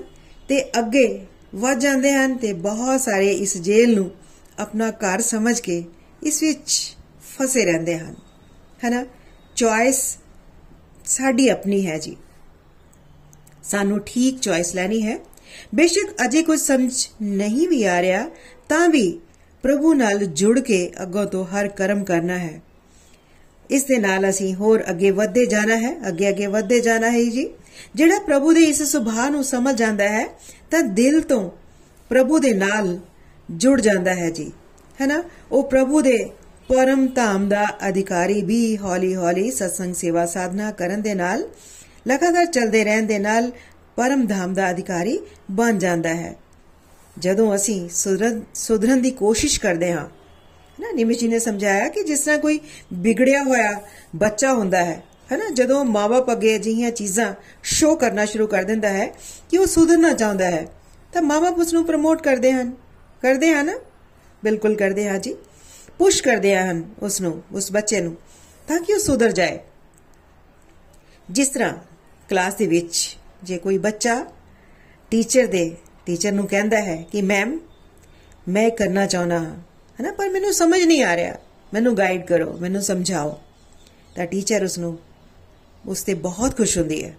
[SPEAKER 1] ਤੇ ਅੱਗੇ ਵੱਧ ਜਾਂਦੇ ਹਨ ਤੇ ਬਹੁਤ ਸਾਰੇ ਇਸ ਜੇਲ੍ਹ ਨੂੰ ਆਪਣਾ ਘਰ ਸਮਝ ਕੇ ਇਸ ਵਿੱਚ ਫਸੇ ਰਹਿੰਦੇ ਹਨ। ਹੈਨਾ ਚੋਇਸ ਸਾਡੀ ਆਪਣੀ ਹੈ ਜੀ। ਸਾਨੂੰ ਠੀਕ ਚੋਇਸ ਲੈਣੀ ਹੈ। ਬੇਸ਼ੱਕ ਅਜੇ ਕੁਝ ਸਮਝ ਨਹੀਂ ਵੀ ਆ ਰਿਹਾ, ਤਾਂ ਵੀ ਪ੍ਰਭੂ ਨਾਲ ਜੁੜ ਕੇ ਅੱਗੋਂ ਤੋਂ ਹਰ ਕਰਮ ਕਰਨਾ ਹੈ। ਇਸ ਦੇ ਨਾਲ ਅਸੀਂ ਹੋਰ ਅੱਗੇ ਵਧਦੇ ਜਾਣਾ ਹੈ, ਅੱਗੇ ਅੱਗੇ ਵਧਦੇ ਜਾਣਾ ਹੈ ਜੀ। ਜਿਹੜਾ ਪ੍ਰਭੂ ਦੇ ਇਸ ਸੁਭਾਅ ਨੂੰ ਸਮਝ ਜਾਂਦਾ ਹੈ, ਤਾਂ ਦਿਲ ਤੋਂ ਪ੍ਰਭੂ ਦੇ ਨਾਲ ਜੁੜ ਜਾਂਦਾ ਹੈ ਜੀ। ਹੈਨਾ? ਉਹ ਪ੍ਰਭੂ ਦੇ ਪਰਮ ਧਾਮ ਦਾ ਅਧਿਕਾਰੀ ਵੀ ਹੌਲੀ-ਹੌਲੀ ਸਤਸੰਗ ਸੇਵਾ ਸਾਧਨਾ ਕਰਨ ਦੇ ਨਾਲ, ਲਗਾਤਾਰ ਚੱਲਦੇ ਰਹਿਣ ਦੇ ਨਾਲ ਪਰਮ ਧਾਮ ਦਾ ਅਧਿਕਾਰੀ ਬਣ ਜਾਂਦਾ ਹੈ। ਜਦੋਂ ਅਸੀਂ ਸੁਧਰਨ ਦੀ ਕੋਸ਼ਿਸ਼ ਕਰਦੇ ਹਾਂ ਨਾ ਨਿਮਿਤ ਜੀ ਨੇ ਸਮਝਾਇਆ ਕਿ ਜਿਸ ਤਰ੍ਹਾਂ ਕੋਈ ਵਿਗੜਿਆ ਹੋਇਆ ਬੱਚਾ ਹੁੰਦਾ ਹੈ, ਹੈਨਾ, ਜਦੋਂ ਮਾਪੇ ਅੱਗੇ ਅਜਿਹੀਆਂ ਚੀਜ਼ਾਂ ਸ਼ੋ ਕਰਨਾ ਸ਼ੁਰੂ ਕਰ ਦਿੰਦਾ ਹੈ ਕਿ ਉਹ ਸੁਧਰਨਾ ਚਾਹੁੰਦਾ ਹੈ, ਤਾਂ ਮਾਪੇ ਉਸ ਨੂੰ ਪ੍ਰਮੋਟ ਕਰਦੇ ਹਨ। ਕਰਦੇ ਹਨ? ਬਿਲਕੁਲ ਕਰਦੇ ਹਾਂ ਜੀ। ਪੁਸ਼ ਕਰਦੇ ਹਨ ਉਸ ਨੂੰ ਉਸ ਬੱਚੇ ਨੂੰ, ਤਾਂ ਕਿ ਉਹ ਸੁਧਰ ਜਾਏ। ਜਿਸ ਤਰ੍ਹਾਂ ਕਲਾਸ ਦੇ ਵਿੱਚ ਜੇ ਕੋਈ ਬੱਚਾ ਟੀਚਰ ਦੇ, ਟੀਚਰ ਨੂੰ ਕਹਿੰਦਾ ਹੈ ਕਿ ਮੈਮ ਮੈਂ ਕਰਨਾ ਚਾਹਣਾ ਹਾਂ, ਹਨਾ, ਪਰ ਮੈਨੂੰ ਸਮਝ ਨਹੀਂ ਆ ਰਿਹਾ। ਮੈਨੂੰ ਗਾਈਡ ਕਰੋ, ਮੈਨੂੰ ਸਮਝਾਓ। ਤਾਂ ਟੀਚਰ ਉਸ ਨੂੰ ਉਸ ਤੇ ਬਹੁਤ ਖੁਸ਼ ਹੁੰਦੀ ਹੈ।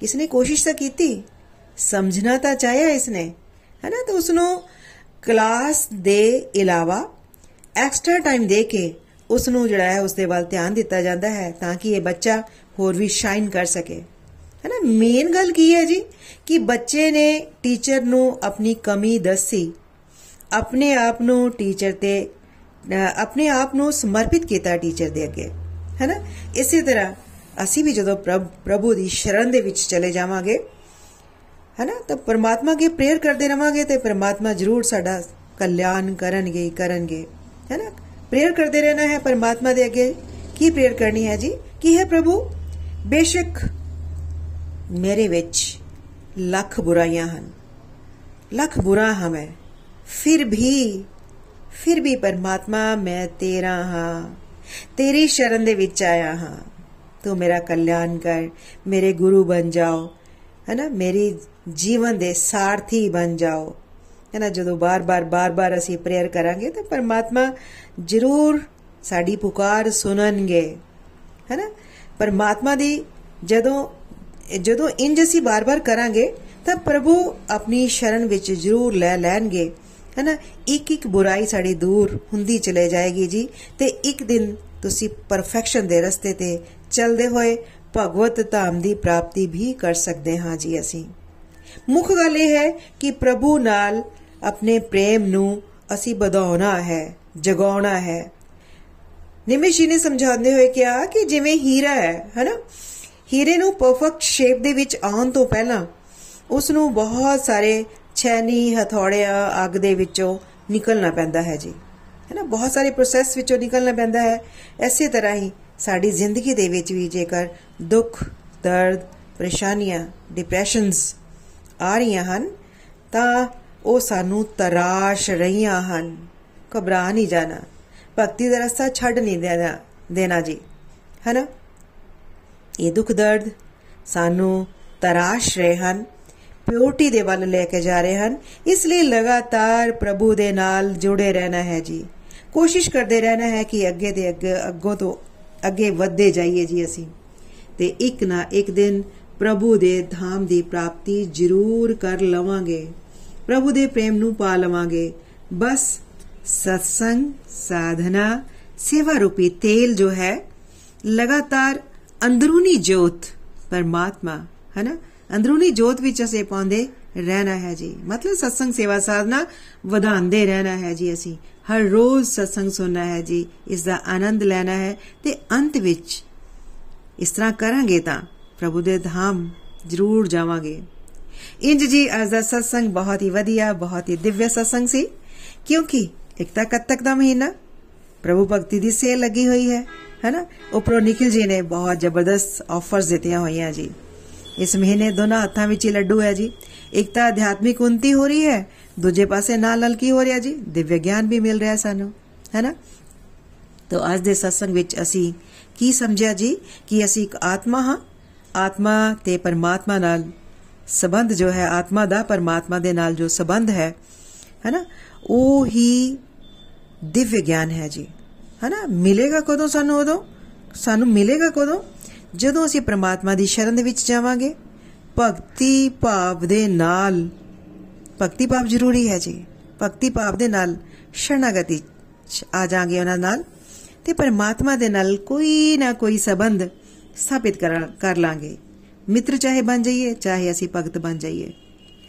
[SPEAKER 1] ਕਿਸਨੇ ਕੋਸ਼ਿਸ਼ ਤਾਂ ਕੀਤੀ? ਸਮਝਣਾ ਤਾਂ ਚਾਹਿਆ ਇਸਨੇ, ਹਨਾ, ਤਾਂ ਉਸ ਨੂੰ ਕਲਾਸ ਦੇ ਇਲਾਵਾ ਐਕਸਟਰਾ ਟਾਈਮ ਦੇ ਕੇ ਉਸ ਨੂੰ ਜਿਹੜਾ ਹੈ ਉਸ ਦੇ ਵੱਲ ਧਿਆਨ ਦਿੱਤਾ ਜਾਂਦਾ ਹੈ ਤਾਂ ਕਿ ਇਹ ਬੱਚਾ ਹੋਰ ਵੀ ਸ਼ਾਈਨ ਕਰ ਸਕੇ। ਹੈ ਨਾ ਮੇਨ ਗੱਲ ਕੀ ਹੈ ਜੀ? ਕਿ ਬੱਚੇ ਨੇ ਟੀਚਰ ਨੂੰ ਆਪਣੀ ਕਮੀ ਦੱਸੀ। ਆਪਣੇ ਆਪ ਨੂੰ ਟੀਚਰ ਤੇ ਆਪਣੇ ਆਪ ਨੂੰ ਸਮਰਪਿਤ ਕੀਤਾ ਟੀਚਰ ਦੇ ਅੱਗੇ। ਹੈ ਨਾ ਇਸੇ ਤਰ੍ਹਾਂ ਅਸੀਂ ਵੀ ਜਦੋਂ ਪ੍ਰਭੂ ਦੀ ਸ਼ਰਨ ਦੇ ਵਿੱਚ ਚਲੇ ਜਾਵਾਂਗੇ ਹੈ ਨਾ ਤਾਂ ਪਰਮਾਤਮਾ ਅਗੇ ਪ੍ਰੇਅਰ ਕਰਦੇ ਰਵਾਂਗੇ ਤੇ ਪਰਮਾਤਮਾ ਜ਼ਰੂਰ ਸਾਡਾ ਕਲਿਆਣ ਕਰਨਗੇ ਕਰਨਗੇ। ਹੈਨਾ ਪ੍ਰੇਅਰ ਕਰਦੇ ਰਹਿਣਾ ਹੈ ਪਰਮਾਤਮਾ ਦੇ ਅੱਗੇ ਕੀ ਪ੍ਰੇਅਰ ਕਰਨੀ ਹੈ ਜੀ ਕੀ ਹੈ ਪ੍ਰਭੂ ਬੇਸ਼ੱਕ ਮੇਰੇ ਵਿੱਚ ਲੱਖ ਬੁਰਾਈਆਂ ਹਨ ਲੱਖ ਬੁਰਾ ਹਾਂ ਮੈਂ ਫਿਰ ਵੀ ਫਿਰ ਵੀ ਪਰਮਾਤਮਾ ਮੈਂ ਤੇਰਾ ਹਾਂ ਤੇਰੀ ਸ਼ਰਨ ਦੇ ਵਿੱਚ ਆਇਆ ਹਾਂ ਤੂੰ ਮੇਰਾ ਕਲਿਆਣ ਕਰ ਮੇਰੇ ਗੁਰੂ ਬਣ ਜਾਓ ਹੈਨਾ ਮੇਰੀ ਜੀਵਨ ਦੇ ਸਾਰਥੀ ਬਣ ਜਾਓ ਹੈਨਾ ਜਦੋਂ ਬਾਰ-ਬਾਰ ਬਾਰ-ਬਾਰ ਅਸੀਂ ਪ੍ਰੇਅਰ ਕਰਾਂਗੇ ਤਾਂ ਪਰਮਾਤਮਾ ਜ਼ਰੂਰ ਸਾਡੀ ਪੁਕਾਰ ਸੁਣਨਗੇ ਹੈਨਾ ਪਰਮਾਤਮਾ ਦੀ ਜਦੋਂ ਜਦੋਂ ਇੰਜ ਅਸੀਂ ਬਾਰ-ਬਾਰ ਕਰਾਂਗੇ ਤਾਂ ਪ੍ਰਭੂ ਆਪਣੀ ਸ਼ਰਨ ਵਿੱਚ ਜ਼ਰੂਰ ਲੈ ਲੈਣਗੇ ਹੈਨਾ ਇੱਕ ਇੱਕ ਬੁਰਾਈ ਸਾਡੀ ਦੂਰ ਹੁੰਦੀ ਚਲੇ ਜਾਏਗੀ ਜੀ ਤੇ ਇੱਕ ਦਿਨ ਤੁਸੀਂ ਪਰਫੈਕਸ਼ਨ ਦੇ ਰਸਤੇ ਤੇ ਚੱਲਦੇ ਹੋਏ ਭਗਵਤ ਧਾਮ ਦੀ ਪ੍ਰਾਪਤੀ ਵੀ ਕਰ ਸਕਦੇ ਹਾਂ ਜੀ ਅਸੀਂ। ਮੁੱਖ ਗੱਲ ਇਹ ਹੈ ਕਿ ਪ੍ਰਭੂ ਨਾਲ ਆਪਣੇ ਪ੍ਰੇਮ ਨੂੰ ਅਸੀਂ ਵਧਾਉਣਾ ਹੈ, ਜਗਾਉਣਾ ਹੈ। ਨਿਮਿਸ਼ ਜੀ ਨੇ ਸਮਝਾਉਂਦੇ ਹੋਏ ਕਿਹਾ ਕਿ ਜਿਵੇਂ ਹੀਰਾ ਹੈ, ਹੈਨਾ? ਹੀਰੇ ਨੂੰ ਪਰਫੈਕਟ ਸ਼ੇਪ ਦੇ ਵਿੱਚ ਆਉਣ ਤੋਂ ਪਹਿਲਾਂ ਉਸ ਨੂੰ ਬਹੁਤ ਸਾਰੇ ਛੈਨੀ, ਹਥੌੜਿਆਂ, ਅੱਗ ਦੇ ਵਿੱਚੋਂ ਨਿਕਲਣਾ ਪੈਂਦਾ ਹੈ ਜੀ। ਹੈਨਾ? ਬਹੁਤ ਸਾਰੇ ਪ੍ਰੋਸੈਸ ਵਿੱਚੋਂ ਨਿਕਲਣਾ ਪੈਂਦਾ ਹੈ। ਐਸੇ ਤਰ੍ਹਾਂ ਹੀ ਸਾਡੀ ਜ਼ਿੰਦਗੀ ਦੇ ਵਿੱਚ ਵੀ ਜੇਕਰ ਦੁੱਖ, ਦਰਦ, ਪਰੇਸ਼ਾਨੀਆਂ ਡਿਪਰੈਸ਼ਨਸ ਆ ਰਹੀਆਂ ਹਨ, ਤਾਂ ਉਹ ਸਾਨੂੰ ਤਰਾਸ਼ ਰਹੀਆਂ ਹਨ। ਘਬਰਾ ਨਹੀਂ ਜਾਣਾ। ਭਗਤੀ ਦਾ ਰਸਤਾ ਛੱਡ ਨਹੀਂ ਦੇਣਾ ਦੇਣਾ ਜੀ। ਹੈਨਾ? ਇਹ ਦੁੱਖ ਦਰਦ ਸਾਨੂੰ ਤਰਾਸ਼ ਰਹੇ ਹਨ ਪਿਓਰਟੀ ਦੇ ਵੱਲ ਲੈ ਕੇ ਜਾ ਰਹੇ ਹਨ। ਇਸ ਲਈ ਲਗਾਤਾਰ ਪ੍ਰਭੂ ਦੇ ਨਾਲ ਜੁੜੇ ਰਹਿਣਾ ਹੈ ਜੀ। ਕੋਸ਼ਿਸ਼ ਕਰਦੇ ਰਹਿਣਾ ਹੈ ਕਿ ਅੱਗੇ ਦੇ ਅੱਗੇ ਅੱਗੋਂ ਤੋਂ ਅੱਗੇ ਵਧਦੇ ਜਾਈਏ ਜੀ ਅਸੀਂ। ਤੇ ਇੱਕ ਨਾ ਇੱਕ ਦਿਨ ਪ੍ਰਭੂ ਦੇ ਧਾਮ ਦੀ ਪ੍ਰਾਪਤੀ ਜ਼ਰੂਰ ਕਰ ਲਵਾਂਗੇ। ਪ੍ਰਭੂ ਦੇ ਪ੍ਰੇਮ ਨੂੰ ਪਾ ਲਵਾਂਗੇ। ਬਸ ਸਤਸੰਗ, ਸਾਧਨਾ, ਸੇਵਾ ਰੂਪੀ ਤੇਲ ਜੋ ਹੈ, ਲਗਾਤਾਰ ਅੰਦਰੂਨੀ ਜੋਤ ਪਰਮਾਤਮਾ ਹੈ ਨਾ ਅੰਦਰੂਨੀ ਜੋਤ ਵਿੱਚ ਅਸੀਂ ਪਾਉਂਦੇ ਰਹਿਣਾ ਹੈ ਜੀ। ਮਤਲਬ ਸਤਸੰਗ, ਸੇਵਾ, ਸਾਧਨਾ ਵਧਾਉਂਦੇ ਰਹਿਣਾ ਹੈ ਜੀ ਅਸੀਂ। ਹਰ ਰੋਜ਼ ਸਤਸੰਗ ਸੁਣਨਾ ਹੈ ਜੀ ਇਸ ਦਾ ਆਨੰਦ ਲੈਣਾ ਹੈ ਤੇ ਅੰਤ ਵਿੱਚ ਇਸ ਤਰ੍ਹਾਂ ਕਰਾਂਗੇ ਤਾਂ ਪ੍ਰਭੂ ਦੇ ਧਾਮ ਜ਼ਰੂਰ ਜਾਵਾਂਗੇ। ਇੰਜ ਜੀ ਅੱਜ ਦਾ ਸਤਸੰਗ ਬਹੁਤ ਹੀ ਵਧੀਆ, ਬਹੁਤ ਹੀ ਦਿਵਯ ਸਤਸੰਗ ਸੀ, ਕਿਉਂਕਿ ਇੱਕ ਤਾਂ ਕੱਤਕ ਦਾ ਮਹੀਨਾ, ਪ੍ਰਭੂ ਭਗਤੀ ਦੀ ਸੇਲ ਲੱਗੀ ਹੋਈ ਹੈ, ਹੈਨਾ? ਉਪਰੋਂ ਨikhil ਜੀ ਨੇ ਬਹੁਤ ਜ਼ਬਰਦਸਤ ਆਫਰਸ ਦਿੱਤੀਆਂ ਹੋਈਆਂ ਜੀ। ਇਸ ਮਹੀਨੇ ਦੋਨਾਂ ਹੱਥਾਂ ਵਿੱਚ ਹੀ ਲੱਡੂ ਹੈ ਜੀ। ਇੱਕ ਤਾਂ ਅਧਿਆਤਮਿਕ ਉન્નਤੀ ਹੋ ਰਹੀ ਹੈ, ਦੂਜੇ ਪਾਸੇ ਨਾਲ ਨਾਲ ਕੀ ਹੋ ਰਿਹਾ ਜੀ? ਦਿਵਯ ਗਿਆਨ ਵੀ ਮਿਲ ਰਿਹਾ ਸਾਨੂੰ, ਹੈਨਾ? ਤੋ ਅੱਜ ਦੇ ਸਤਸੰਗ ਵਿੱਚ ਅਸੀਂ ਕੀ ਸਮਝਿਆ ਜੀ? ਕਿ ਅਸੀਂ ਇੱਕ ਆਤਮਾ ਹਾਂ, ਆਤਮਾ ਤੇ ਪਰਮਾਤਮਾ ਨਾਲ ਸਬੰਧ ਜੋ ਹੈ, ਆਤਮਾ ਦਾ, ਪਰਮਾਤਮਾ ਦੇ ਨਾਲ ਜੋ ਸਬੰਧ ਹੈ, ਹੈਨਾ, ਉਹ ਹੀ ਦਿਵਯ ਗਿਆਨ ਹੈ ਜੀ। ਹੈਨਾ, ਮਿਲੇਗਾ ਕਦੋਂ ਸਾਨੂੰ ਉਦੋਂ? ਸਾਨੂੰ ਮਿਲੇਗਾ ਕਦੋਂ? ਜਦੋਂ ਅਸੀਂ ਪ੍ਰਮਾਤਮਾ ਦੀ ਸ਼ਰਨ ਦੇ ਵਿੱਚ ਜਾਵਾਂਗੇ। ਭਗਤੀ ਭਾਵ ਦੇ ਨਾਲ, ਭਗਤੀ ਭਾਵ ਜ਼ਰੂਰੀ ਹੈ ਜੀ। ਭਗਤੀ ਭਾਵ ਦੇ ਨਾਲ ਸ਼ਰਨਾਗਤੀ ਆ ਜਾਾਂਗੇ ਉਹਨਾਂ ਨਾਲ ਤੇ ਪਰਮਾਤਮਾ ਦੇ ਨਾਲ ਕੋਈ ਨਾ ਕੋਈ ਸਬੰਧ ਸਥਾਪਿਤ ਕਰ ਲਾਂਗੇ। ਮਿੱਤਰ ਚਾਹੇ ਬਣ ਜਾਈਏ, ਚਾਹੇ ਅਸੀਂ ਭਗਤ ਬਣ ਜਾਈਏ।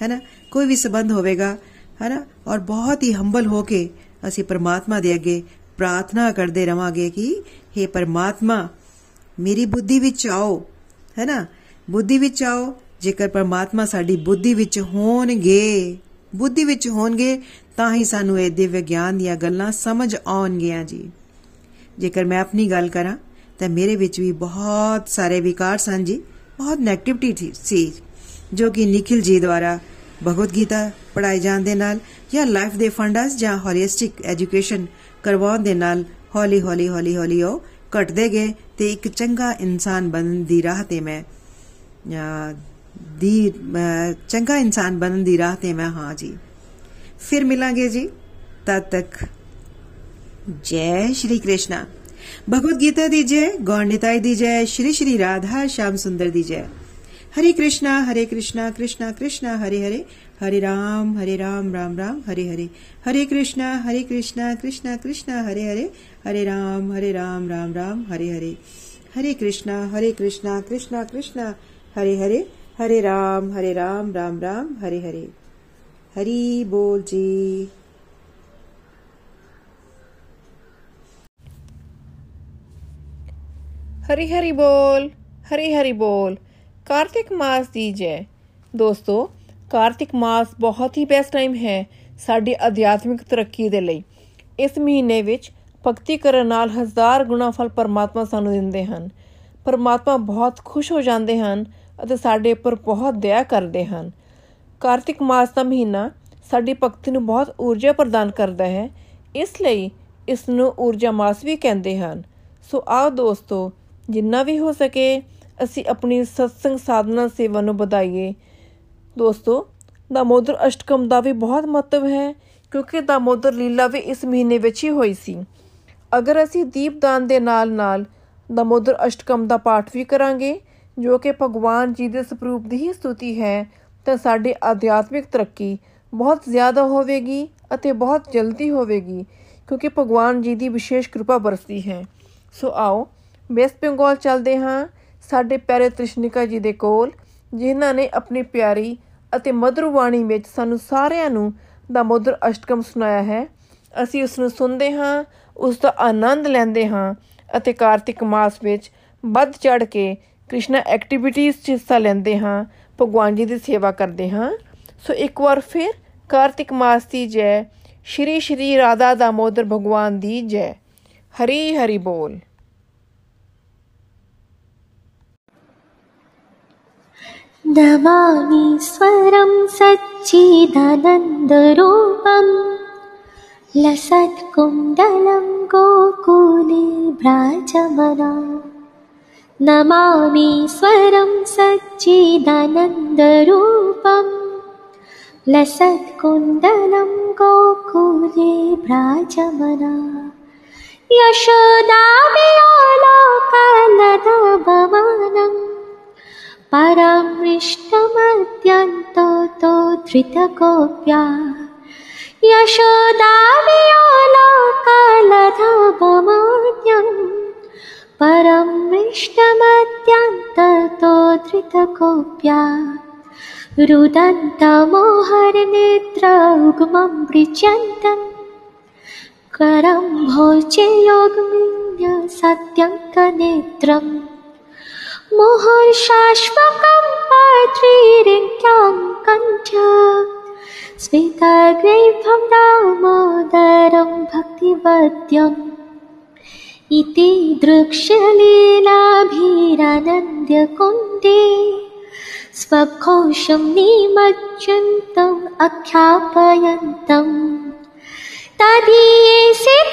[SPEAKER 1] ਹੈਨਾ ਕੋਈ ਵੀ ਸਬੰਧ ਹੋਵੇਗਾ ਹੈਨਾ ਔਰ ਬਹੁਤ ਹੀ ਹੰਬਲ ਹੋ ਕੇ ਅਸੀਂ ਪਰਮਾਤਮਾ ਦੇ ਅੱਗੇ ਪ੍ਰਾਰਥਨਾ ਕਰਦੇ ਰਵਾਂਗੇ ਕਿ हे ਪਰਮਾਤਮਾ, ਮੇਰੀ ਬੁੱਧੀ ਵਿੱਚ ਆਓ ਹੈਨਾ ਬੁੱਧੀ ਵਿੱਚ ਆਓ, ਜੇਕਰ ਪਰਮਾਤਮਾ ਸਾਡੀ ਬੁੱਧੀ ਵਿੱਚ ਹੋਣਗੇ, ਬੁੱਧੀ ਵਿੱਚ ਹੋਣਗੇ, ਤਾਂ ਹੀ ਸਾਨੂੰ ਇਹ ਦਿਵਯ ਗਿਆਨ ਦੀਆਂ ਗੱਲਾਂ ਸਮਝ ਆਉਣਗੀਆਂ ਜੀ। ਜੇਕਰ ਮੈਂ ਆਪਣੀ ਗੱਲ ਕਰਾਂ, ਤਾਂ ਮੇਰੇ ਵਿੱਚ ਵੀ ਬਹੁਤ ਸਾਰੇ ਵਿਕਾਰ ਸਨ ਜੀ। ਬਹੁਤ 네ਗੇਟਿਵਿਟੀ ਸੀ, ਜੋ ਕਿ ਨikhil ਜੀ ਦੁਆਰਾ ਭਗਵਦ ਗੀਤਾ ਪੜਾਈ ਜਾਣ ਦੇ ਨਾਲ ਜਾਂ ਲਾਈਫ ਦੇ ਫੰਡਸ ਜਾਂ ਹੋਲਿਸਟਿਕ ਐਜੂਕੇਸ਼ਨ ਕਰਵਾਉਣ ਦੇ ਨਾਲ ਹੌਲੀ ਹੌਲੀ ਹੌਲੀ ਹੌਲੀ ਉਹ ਘਟਦੇ ਗਏ ਤੇ ਇੱਕ ਚੰਗਾ ਇਨਸਾਨ ਬਣਨ ਦੀ ਰਾਹ ਤੇ ਮੈਂ ਦੀ ਚੰਗਾ ਇਨਸਾਨ ਬਣਨ ਦੀ ਰਾਹ ਤੇ ਮੈਂ ਹਾਂ ਜੀ। ਫਿਰ ਮਿਲਾਂਗੇ ਜੀ, ਤਦ ਤੱਕ। ਜੈ ਸ਼੍ਰੀ ਕ੍ਰਿਸ਼ਨਾ। भगवत गीता दी जय गौर दी जय श्री श्री राधा श्याम सुंदर दी जय हरे कृष्णा हरे कृष्णा कृष्णा कृष्णा, हरे हरे हरे राम हरे राम राम राम, हरे हरे। हरे कृष्णा हरे कृष्णा कृष्णा कृष्णा, हरे हरे हरे राम हरे राम राम राम, हरे हरे। हरे कृष्णा हरे कृष्णा कृष्णा कृष्णा, हरे हरे हरे राम हरे राम राम राम, हरे हरे। हरी बोल जी।
[SPEAKER 2] ਹਰੀ ਹਰੀ ਬੋਲ ਹਰੀ ਹਰੀ ਬੋਲ। ਕਾਰਤਿਕ ਮਾਸ ਦੀ ਜੈ। ਦੋਸਤੋ, ਕਾਰਤਿਕ ਮਾਸ ਬਹੁਤ ਹੀ ਬੈਸਟ ਟਾਈਮ ਹੈ ਸਾਡੀ ਅਧਿਆਤਮਿਕ ਤਰੱਕੀ ਦੇ ਲਈ। ਇਸ ਮਹੀਨੇ ਵਿੱਚ ਭਗਤੀ ਕਰਨ ਨਾਲ ਹਜ਼ਾਰ ਗੁਣਾ ਫਲ ਪਰਮਾਤਮਾ ਸਾਨੂੰ ਦਿੰਦੇ ਹਨ। ਪਰਮਾਤਮਾ ਬਹੁਤ ਖੁਸ਼ ਹੋ ਜਾਂਦੇ ਹਨ ਅਤੇ ਸਾਡੇ ਉੱਪਰ ਬਹੁਤ ਦਇਆ ਕਰਦੇ ਹਨ। ਕਾਰਤਿਕ ਮਾਸ ਦਾ ਮਹੀਨਾ ਸਾਡੀ ਭਗਤੀ ਨੂੰ ਬਹੁਤ ਊਰਜਾ ਪ੍ਰਦਾਨ ਕਰਦਾ ਹੈ। ਇਸ ਲਈ ਇਸ ਨੂੰ ਊਰਜਾ ਮਾਸ ਵੀ ਕਹਿੰਦੇ ਹਨ। ਸੋ ਆਓ ਦੋਸਤੋ ਜਿੰਨਾ ਵੀ ਹੋ ਸਕੇ, ਅਸੀਂ ਆਪਣੀ ਸਤਸੰਗ ਸਾਧਨਾ ਸੇਵਾ ਨੂੰ ਵਧਾਈਏ। ਦੋਸਤੋ, ਦਾਮੋਦਰ ਅਸ਼ਟਕਮ ਦਾ ਵੀ ਬਹੁਤ ਮਹੱਤਵ ਹੈ, ਕਿਉਂਕਿ ਦਾਮੋਦਰ ਲੀਲਾ ਵੀ ਇਸ ਮਹੀਨੇ ਵਿੱਚ ਹੀ ਹੋਈ ਸੀ। ਅਗਰ ਅਸੀਂ ਦੀਪਦਾਨ ਦੇ ਨਾਲ-ਨਾਲ ਦਾਮੋਦਰ ਅਸ਼ਟਕਮ ਦਾ ਪਾਠ ਵੀ ਕਰਾਂਗੇ, ਜੋ ਕਿ ਭਗਵਾਨ ਜੀ ਦੇ ਸਰੂਪ ਦੀ ਹੀ ਸਤੁਤੀ ਹੈ, ਤਾਂ ਸਾਡੀ ਆਧਿਆਤਮਿਕ ਤਰੱਕੀ ਬਹੁਤ ਜ਼ਿਆਦਾ ਹੋਵੇਗੀ ਅਤੇ ਬਹੁਤ ਜਲਦੀ ਹੋਵੇਗੀ, ਕਿਉਂਕਿ ਭਗਵਾਨ ਜੀ ਦੀ ਵਿਸ਼ੇਸ਼ ਕਿਰਪਾ ਬਰਸਦੀ ਹੈ। ਸੋ ਆਓ ਵੈਸਟ ਬੰਗਾਲ ਚੱਲਦੇ ਹਾਂ। ਸਾਡੇ ਪਿਆਰੇ ਤ੍ਰਿਸ਼ਨਿਕਾ ਜੀ ਦੇ ਕੋਲ, ਜਿਨ੍ਹਾਂ ਨੇ ਆਪਣੀ ਪਿਆਰੀ ਅਤੇ ਮਧੁਰ ਬਾਣੀ ਵਿੱਚ ਸਾਨੂੰ ਸਾਰਿਆਂ ਨੂੰ ਦਾ ਮਧੁਰ ਅਸ਼ਟਕਮ ਸੁਣਾਇਆ ਹੈ। ਅਸੀਂ ਉਸ ਨੂੰ ਸੁਣਦੇ ਹਾਂ, ਉਸ ਦਾ ਆਨੰਦ ਲੈਂਦੇ ਹਾਂ ਅਤੇ ਕਾਰਤਿਕ ਮਾਸ ਵਿੱਚ ਵੱਧ ਚੜ ਕੇ ਕ੍ਰਿਸ਼ਨਾ ਐਕਟੀਵਿਟੀਆਂ 'ਚ ਹਿੱਸਾ ਲੈਂਦੇ ਹਾਂ, ਭਗਵਾਨ ਜੀ ਦੀ ਸੇਵਾ ਕਰਦੇ ਹਾਂ। ਸੋ ਇੱਕ ਵਾਰ ਫਿਰ ਕਾਰਤਿਕ ਮਾਸ ਦੀ ਜੈ। ਸ਼੍ਰੀ ਸ਼੍ਰੀ ਰਾਧਾ ਦਾਮੋਦਰ ਭਗਵਾਨ ਦੀ ਜੈ। ਹਰੀ ਹਰੀ ਬੋਲ।
[SPEAKER 3] नमामि स्वरं सच्चिदनन्दरूपं लसत् गोकुले भ्राजमना। नमामि स्वरं सच्चिदनन्दरूपं लसत् कुन्दलं गोकुलीभ्राजमना यशोदा मे मत्यन्ततो धृतकोऽप्या यशोदालियाला कालधापुमान्यम् परं मृष्टमत्यन्ततो धृतकोऽप्या रुदन्तमोहरनेत्र उग्मम् करं करम्भो चेग्मि सत्यन्तनेत्रम्। पात्रीरिङ्क्यां कण्ठ स्मितग्रीभं दामोदरं भक्तिवद्यम् इति दृक्ष्यलीलाभिरानन्द्यकुन्दे। स्वघोषं निमज्जन्तम् अख्यापयन्तम् तदीये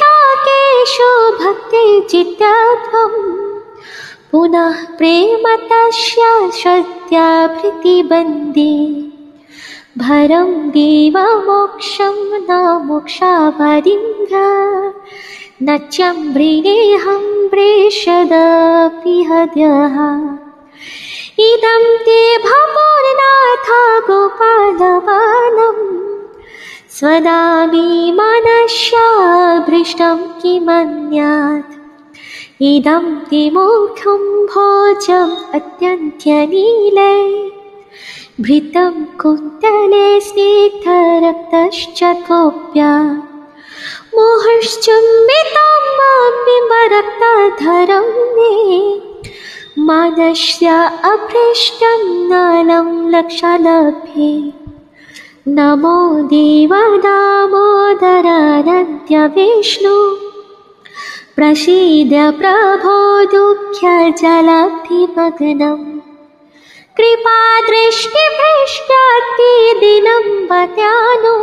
[SPEAKER 3] ताकेषु भक्ते चित्तत्वम् पुनः प्रेम तस्य श्रद्धा प्रीतिबन्दे भरं देवमोक्षं न मोक्षावदिङ्ग न चम्भृणेऽहं प्रेषदपि हद्यः इदं ते भवोर्नाथ गोपालवानम् स्वदामि मनस्याभृष्टं किमन्यात् इदं मुखम् भोजम् अत्यन्तीले भृतं कुन्तले स्नेधरक्तश्च कोऽप्य मोहश्चम्बितं माम्ब रक्तधरं मे। मनसा अभृष्टं नलं लक्षलभे। नमो देव विष्णु प्रसीद प्रभो दुःख्यजलभिमग्नम् कृपादृष्टिभ्रष्टातिदिनं वत्यानो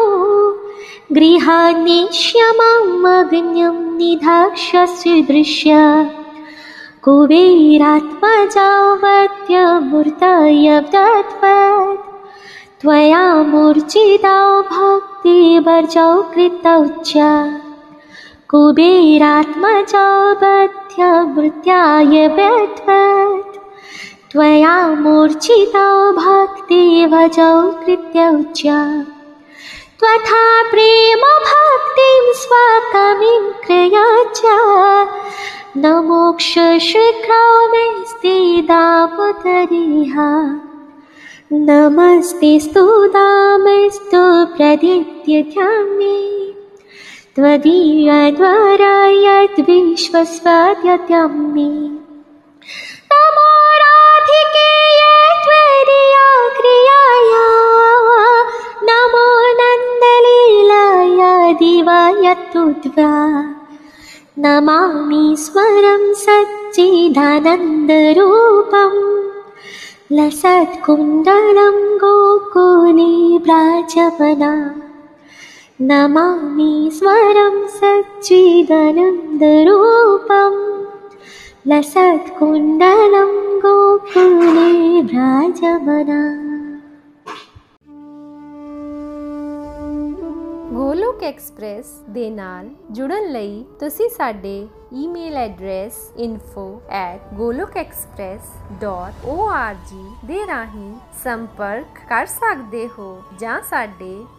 [SPEAKER 3] गृहान्निश्यममग्न्यं निधाक्षस्य दृश्य कुबेरात्मजावत्यमूर्तय दत्वत् त्वया मूर्छितौ भक्तिवर्जौ कृतौ च कुबेरात्मजाबध्यमृत्याय बद्वत् त्वया मूर्छिता भक्ति भजौ कृत्य च त्वथा प्रेमभक्तिं स्वातमिं कृयजा न मोक्षशीक्रामेस्ते दापुतरिह नमस्ते स्तु दामस्तु प्रदित्य मे त्वदीयद्वारा द्वारा मे नमो राधिक्येय द्वरि आक्रियाया नमो नन्दलीलाय दिवायत्त नमामि स्वरं सच्चिदानन्दरूपं लसत्कुन्दलं गोकुलीव्राजपना नमामि स्वरं सच्चिदानन्दरूपम् लसत्कुण्डलं गोकुले व्राजमना
[SPEAKER 4] ਗੋਲੋਕ ਐਕਸਪ੍ਰੈਸ ਦੇ ਨਾਲ ਜੁੜਨ ਲਈ ਤੁਸੀਂ ਸਾਡੇ ਈਮੇਲ ਐਡਰੈਸ info@golokexpress.org ਦੇ ਰਾਹੀਂ ਸੰਪਰਕ ਕਰ ਸਕਦੇ ਹੋ ਜਾਂ ਸਾਡੇ